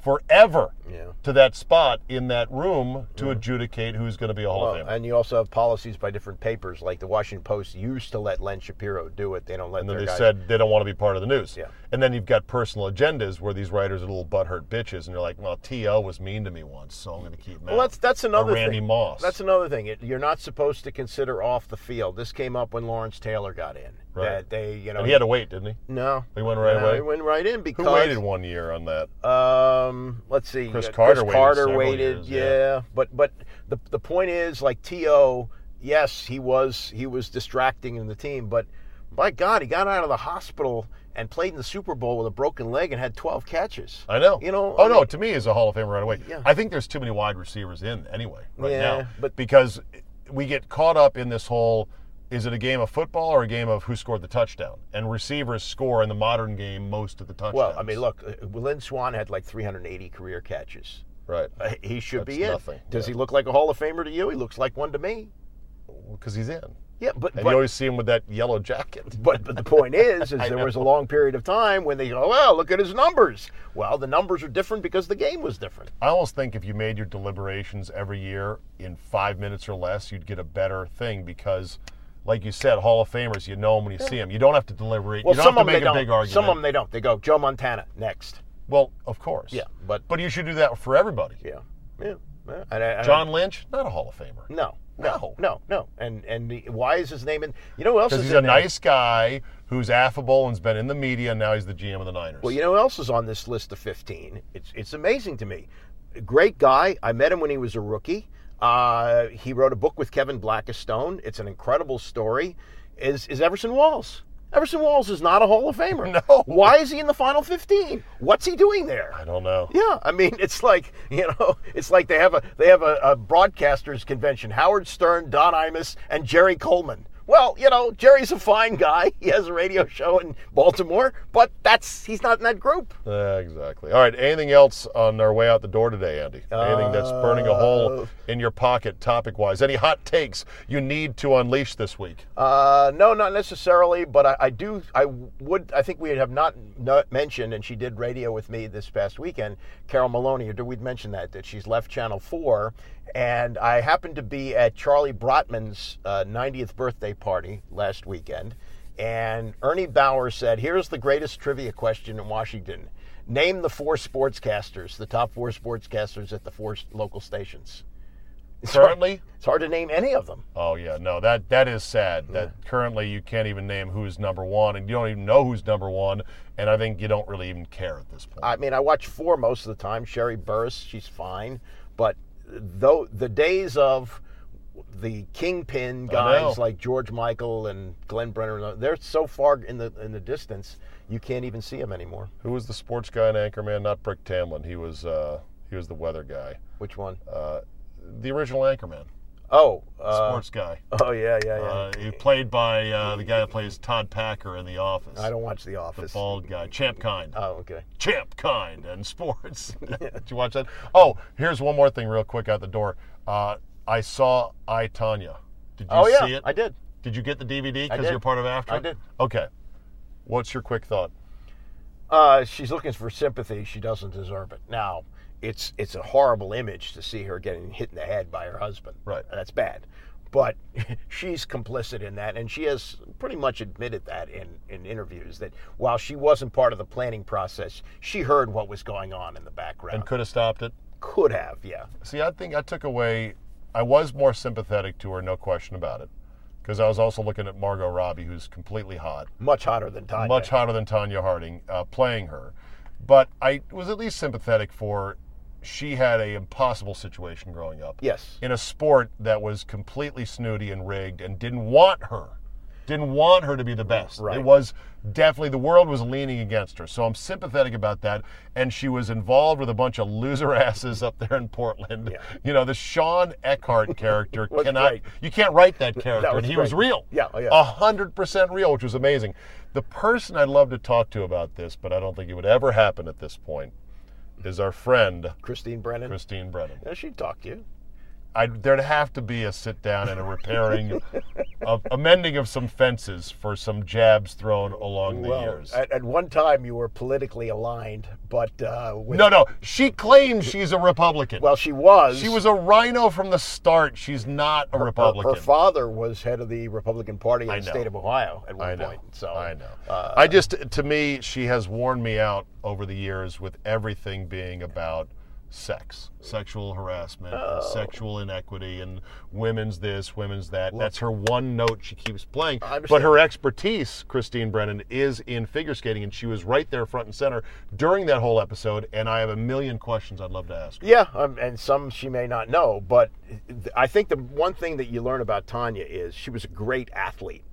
forever Yeah. to that spot in that room to mm-hmm. adjudicate who's going to be a Hall Well, of Famer. and you also have policies by different papers. Like the Washington Post used to let Len Shapiro do it. They don't let And then they guys. said they don't want to be part of the news. Yeah. And then you've got personal agendas where these writers are little butthurt bitches, and you're like, well, T.O. was mean to me once, so I'm going to keep him Well, that's that's Or another Randy thing. Moss. That's another thing. It, you're not supposed to consider off the field. This came up when Lawrence Taylor got in. Right. That they, you know, and he had to wait, didn't he? no. He went right No, away? He went right in because Who waited one year on that? Um, let's see. Cris uh, Carter Cris waited Carter several waited. years, yeah. yeah. but but the the point is, like To, yes, he was he was distracting in the team, but by God, he got out of the hospital and played in the Super Bowl with a broken leg and had 12 catches. I know. You know. Oh I no, to me, he's a Hall of Famer right away. Yeah. I think there's too many wide receivers in anyway right Yeah, now. but- because we get caught up in this whole is it a game of football or a game of who scored the touchdown? And receivers score in the modern game most of the touchdowns. Well, I mean, look, uh, Lynn Swann had like 380 career catches. right? Uh, He should That's be in. nothing, Does yeah. he look like a Hall of Famer to you? He looks like one to me. Because he's in, Yeah, but and but, you always see him with that yellow jacket. [laughs] But, but the point is, is [laughs] there was a long period of time when they go, well, look at his numbers. Well, the numbers are different because the game was different. I almost think if you made your deliberations every year in five minutes or less, you'd get a better thing because, like you said, Hall of Famers, you know them when you see them. You don't have to deliberate. Well, you don't some have of to them make a don't. big argument. Some of them they don't. They go Joe Montana next. Well, of course. Yeah, but- but you should do that for everybody. Yeah, yeah. yeah. And I- I- John Lynch, not a Hall of Famer. No, no, No. no. And and the, why is his name in? You know who else Because is he's a there? nice guy who's affable and's been in the media, and now he's the GM of the Niners. Well, you know who else is on this list of 15? It's it's amazing to me. Great guy. I met him when he was a rookie. Uh, he wrote a book with Kevin Blackistone. It's an incredible story. Is is Everson Walls? Everson Walls is not a Hall of Famer. [laughs] No. Why is he in the final 15? What's he doing there? I don't know. Yeah, I mean, it's like [laughs] you know, it's like they have a they have a, a broadcasters convention. Howard Stern, Don Imus, and Jerry Coleman. Well, you know, Jerry's a fine guy. [laughs] He has a radio show in Baltimore, but that's he's not in that group. Yeah, exactly. All right. Anything else on our way out the door today, Andy? Anything that's burning a Uh, hole in your pocket, topic wise? Any hot takes you need to unleash this week? Uh, no, not necessarily, but I, I do. I would. I think we have not, not mentioned, and she did radio with me this past weekend. Carol Maloney, or did we mention that that she's left Channel Four, and I happened to be at Charlie Brotman's uh, 90th birthday party last weekend, and Ernie Bauer said, "Here's the greatest trivia question in Washington." Name the four sportscasters, the top four sportscasters at the four local stations. It's hard, it's hard to name any of them. Oh yeah, no, that that is sad. That currently you can't even name who's number one, and you don't even know who's number one, and I think you don't really even care at this point. I mean, I watch four most of the time. Sherree Burruss, she's fine, but though the days of the kingpin guys like George Michael and Glenn Brenner, they're so far in the in the distance, you can't even see them anymore. Who was the sports guy and anchorman? Not Brick Tamland. He was uh, he was the weather guy. Which one? Uh, the original anchorman. Oh, uh, sports guy. Oh yeah, yeah, yeah. Uh, he played by uh, the guy that plays Todd Packer in The Office. I don't watch The The Office. bald guy, Champ Kind. Oh, okay. Champ Kind and sports. [laughs] [laughs] Did you watch that? Oh, here's one more thing, real quick, out the door. Uh, I saw I Tonya. Did you Oh yeah, see it? I did. Did you get the DVD because you're part of AFTRA. I did. Okay. What's your quick thought? Uh, she's looking for sympathy. She doesn't deserve it. Now, it's it's a horrible image to see her getting hit in the head by her husband. Right. That's bad. But [laughs] she's complicit in that, and she has pretty much admitted that in, in interviews that while she wasn't part of the planning process, she heard what was going on in the background. And could have stopped it? Could have, yeah. See, I think I took away. I was more sympathetic to her, no question about it, because I was also looking at Margot Robbie, who's completely hot, Much hotter than Tonya. much hotter than Tonya Harding, uh, playing her. But I was at least sympathetic for. She had a impossible situation growing up. Yes. In a sport that was completely snooty and rigged, and didn't want her, didn't want her to be the best. Right. It was definitely the world was leaning against her. So I'm sympathetic about that. And she was involved with a bunch of loser [laughs] asses up there in Portland. Yeah. You know, the Shawn Eckardt character [laughs] Was cannot great. you can't write that character. was and he was real. Yeah, oh, yeah. A hundred percent real, which was amazing. The person I'd love to talk to about this, but I don't think it would ever happen at this point, is our friend Christine Brennan. Christine Brennan. Yeah, she'd talk to you. I'd, there'd have to be a sit down and a repairing, of, a mending of some fences for some jabs thrown along the years. At, at one time, you were politically aligned, but uh, with, no, no, she claims she's a Republican. Well, she was. she was a rhino from the start. She's not a Her- Republican. Her, father was head of the Republican Party in the state of Ohio at one I know. point. So I know. uh, I just, to me, she has worn me out over the years with everything being about sex, sexual harassment, Oh. and sexual inequity, and women's this, women's that. That's her one note she keeps playing. But her expertise, Christine Brennan, is in figure skating, and she was right there front and center during that whole episode. And I have a million questions I'd love to ask her. Yeah, um, and some she may not know, but I think the one thing that you learn about Tonya is she was a great athlete.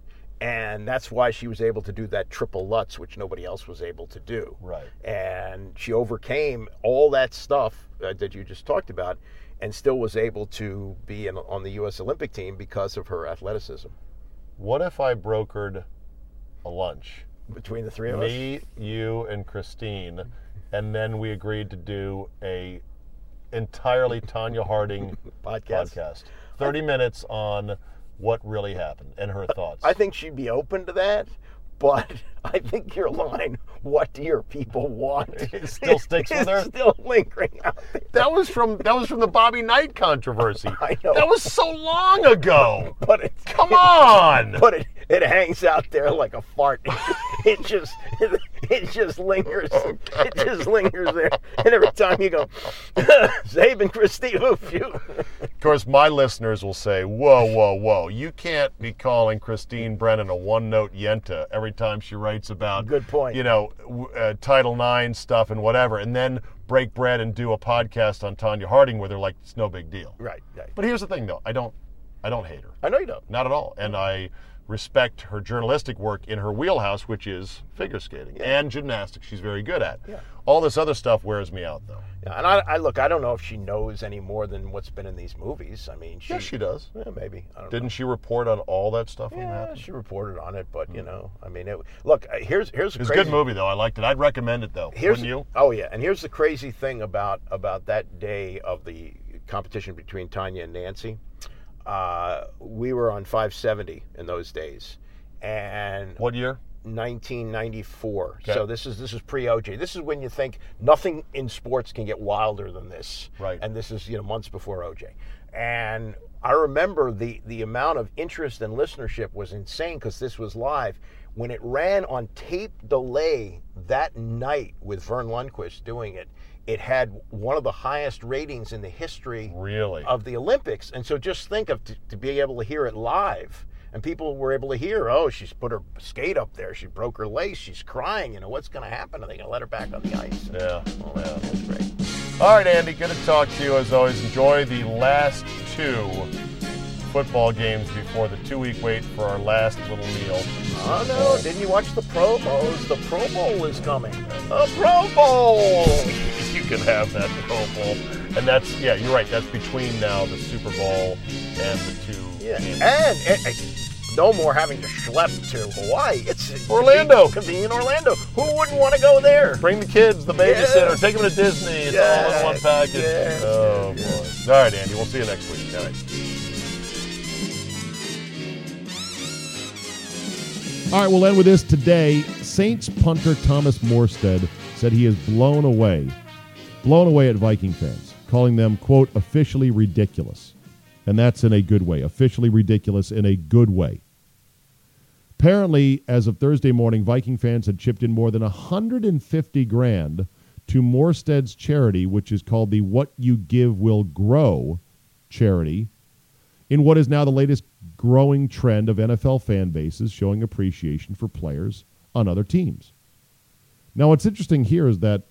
And that's why she was able to do that triple Lutz, which nobody else was able to do. Right. And she overcame all that stuff uh, that you just talked about and still was able to be in, on the U.S. Olympic team because of her athleticism. What if I brokered a lunch? Between the three of us. me, you, and Christine, and then we agreed to do a entirely Tonya Harding [laughs] Podcast? podcast. Thirty minutes on what really happened and her thoughts. I think she'd be open to that, but [laughs] I think your line, "What do your people want?" [laughs] It still sticks with her? Still lingering out there. that was from that was from the Bobby Knight controversy. [laughs] I know. That was so long ago. But it, Come on. but it, it hangs out there like a fart. [laughs] It just it, [laughs] it just lingers. It just lingers there, and every time you go, [laughs] Christine, oof, you. Of course, my listeners will say, "Whoa, whoa, whoa! You can't be calling Christine Brennan a one-note yenta every time she writes about Good point. You know, uh, Title IX stuff and whatever, and then break bread and do a podcast on Tonya Harding where they're like, it's no big deal. Right, right. But here's the thing, though, I don't, I don't hate her, I know you don't. not at all, and I respect her journalistic work in her wheelhouse, which is figure skating and gymnastics. She's very good at. Yeah. All this other stuff wears me out, though. Yeah, and I, I look. I don't know if she knows any more than what's been in these movies. I mean, she, Yes, she does. Yeah, maybe. I don't Didn't know. she report on all that stuff Yeah, she reported on it, but you know, I mean, it, look. uh, Here's here's a It's a good movie, though. I liked it. I'd recommend it, though. Here's Wouldn't you? oh yeah, and here's the crazy thing about about that day of the competition between Tonya and Nancy. Uh, we were on 570 in those days, and What year? 1994. Okay. So this is this is pre OJ. This is when you think nothing in sports can get wilder than this. Right. And this is you know months before OJ. And I remember the the amount of interest and listenership was insane because this was live. When it ran on tape delay that night with Verne Lundquist doing it, it had one of the highest ratings in the history Really? of the Olympics. And so just think of to, to be able to hear it live. And people were able to hear, oh, she's put her skate up there. She broke her lace. She's crying. You know, what's going to happen? Are they going to let her back on the ice? Yeah. Well, that was great. All right, Andy. Good to talk to you as always. Enjoy the last two football games before the two-week wait for our last little meal. Oh, no. Didn't you watch the Pro Bowls? The Pro Bowl is coming. A Pro Bowl! [laughs] you can have that Pro Bowl. And that's yeah, you're right. That's between now the Super Bowl and the two. Yeah, games. and, and, and no more having to schlep to Hawaii. It's Orlando. convenient, Orlando. Who wouldn't want to go there? Bring the kids, the babysitter, Yeah. take them to Disney. It's all in one package. yes, oh boy! All right, Andy. We'll see you next week. All right. All right, we'll end with this today. Saints punter Thomas Morstead said he is blown away, blown away at Viking fans, calling them, quote, officially ridiculous. And that's in a good way. Officially ridiculous in a good way. Apparently, as of Thursday morning, Viking fans had chipped in more than 150 grand to Morstead's charity, which is called the What You Give Will Grow charity, in what is now the latest growing trend of NFL fan bases showing appreciation for players on other teams. Now, what's interesting here is that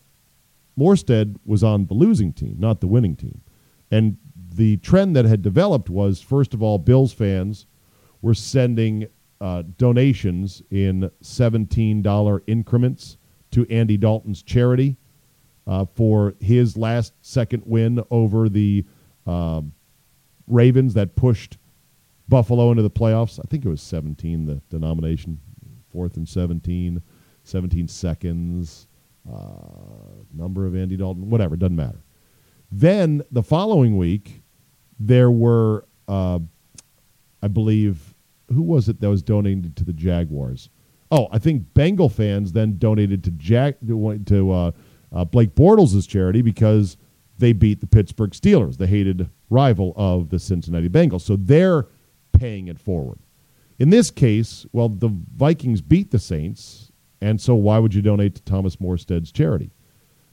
Morstead was on the losing team, not the winning team. And the trend that had developed was, first of all, Bills fans were sending uh, donations in $17 increments to Andy Dalton's charity uh, for his last second win over the uh, Ravens that pushed Buffalo into the playoffs. I think it was 17, the denomination, fourth and 17, 17 seconds, uh, number of Andy Dalton, whatever, doesn't matter. Then the following week, there were, uh, I believe, who was it that was donated to the Jaguars? Oh, I think Bengal fans then donated to Jack to uh, uh, Blake Bortles' charity because they beat the Pittsburgh Steelers, the hated rival of the Cincinnati Bengals. So they're paying it forward. In this case, well, the Vikings beat the Saints, and so why would you donate to Thomas Morstead's charity?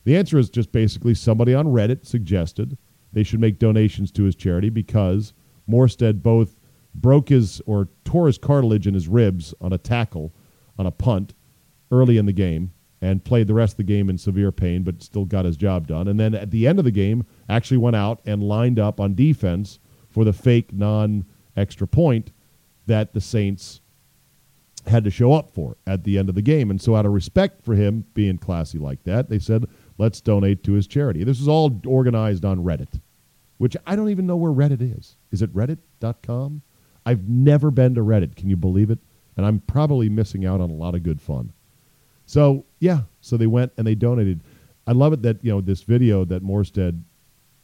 The answer is just basically somebody on Reddit suggested they should make donations to his charity because Morstead both broke his or tore his cartilage in his ribs on a tackle on a punt early in the game and played the rest of the game in severe pain, but still got his job done. And then at the end of the game, actually went out and lined up on defense for the fake non extra point that the Saints had to show up for at the end of the game. And so, out of respect for him being classy like that, they said, let's donate to his charity. This is all organized on Reddit, which I don't even know where Reddit is. Is it reddit.com? I've never been to Reddit. Can you believe it? And I'm probably missing out on a lot of good fun. So, yeah, so they went and they donated. I love it that, you know, this video that Morstead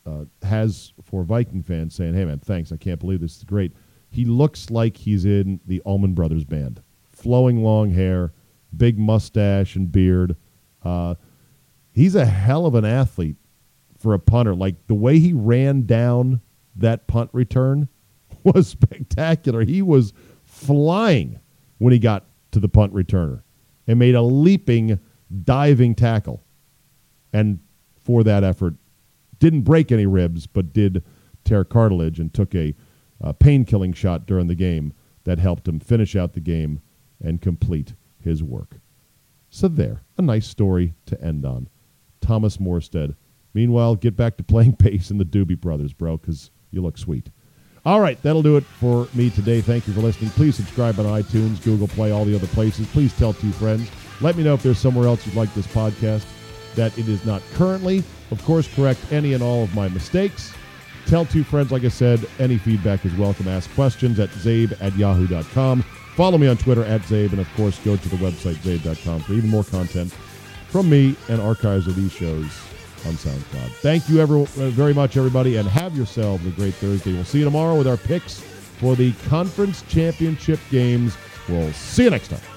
uh, has for Viking fans saying, hey, man, thanks. I can't believe this is great. He looks like he's in the Allman Brothers band. Flowing long hair, big mustache and beard. Uh, he's a hell of an athlete for a punter. Like the way he ran down that punt return [laughs] was spectacular. He was flying when he got to the punt returner and made a leaping, diving tackle. And for that effort, didn't break any ribs, but did tear cartilage and took a uh, pain killing shot during the game that helped him finish out the game and complete his work. So, there, a nice story to end on. Thomas Morstead. Meanwhile, get back to playing [laughs] bass in the Doobie Brothers, bro, because you look sweet. All right, that'll do it for me today. Thank you for listening. Please subscribe on iTunes, Google Play, all the other places. Please tell two friends. Let me know if there's somewhere else you'd like this podcast that it is not currently. Of course, correct any and all of my mistakes. Tell two friends, like I said, any feedback is welcome. Ask questions at czabe at yahoo.com. Follow me on Twitter at czabe, and of course, go to the website czabe.com for even more content from me and archives of these shows on SoundCloud. Thank you ever, uh, very much, everybody, and have yourselves a great Thursday. We'll see you tomorrow with our picks for the conference championship games. We'll see you next time.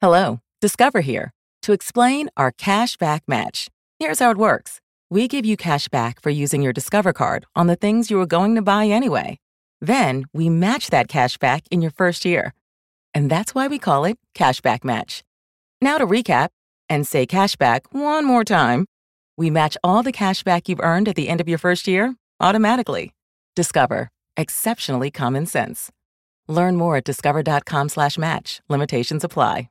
Hello, Discover here to explain our cash back match. Here's how it works we give you cash back for using your Discover card on the things you were going to buy anyway. Then we match that cash back in your first year. And that's why we call it Cashback Match. Now to recap and say cashback one more time. We match all the cash back you've earned at the end of your first year automatically. Discover. Exceptionally common sense. Learn more at discover.com slash match. Limitations apply.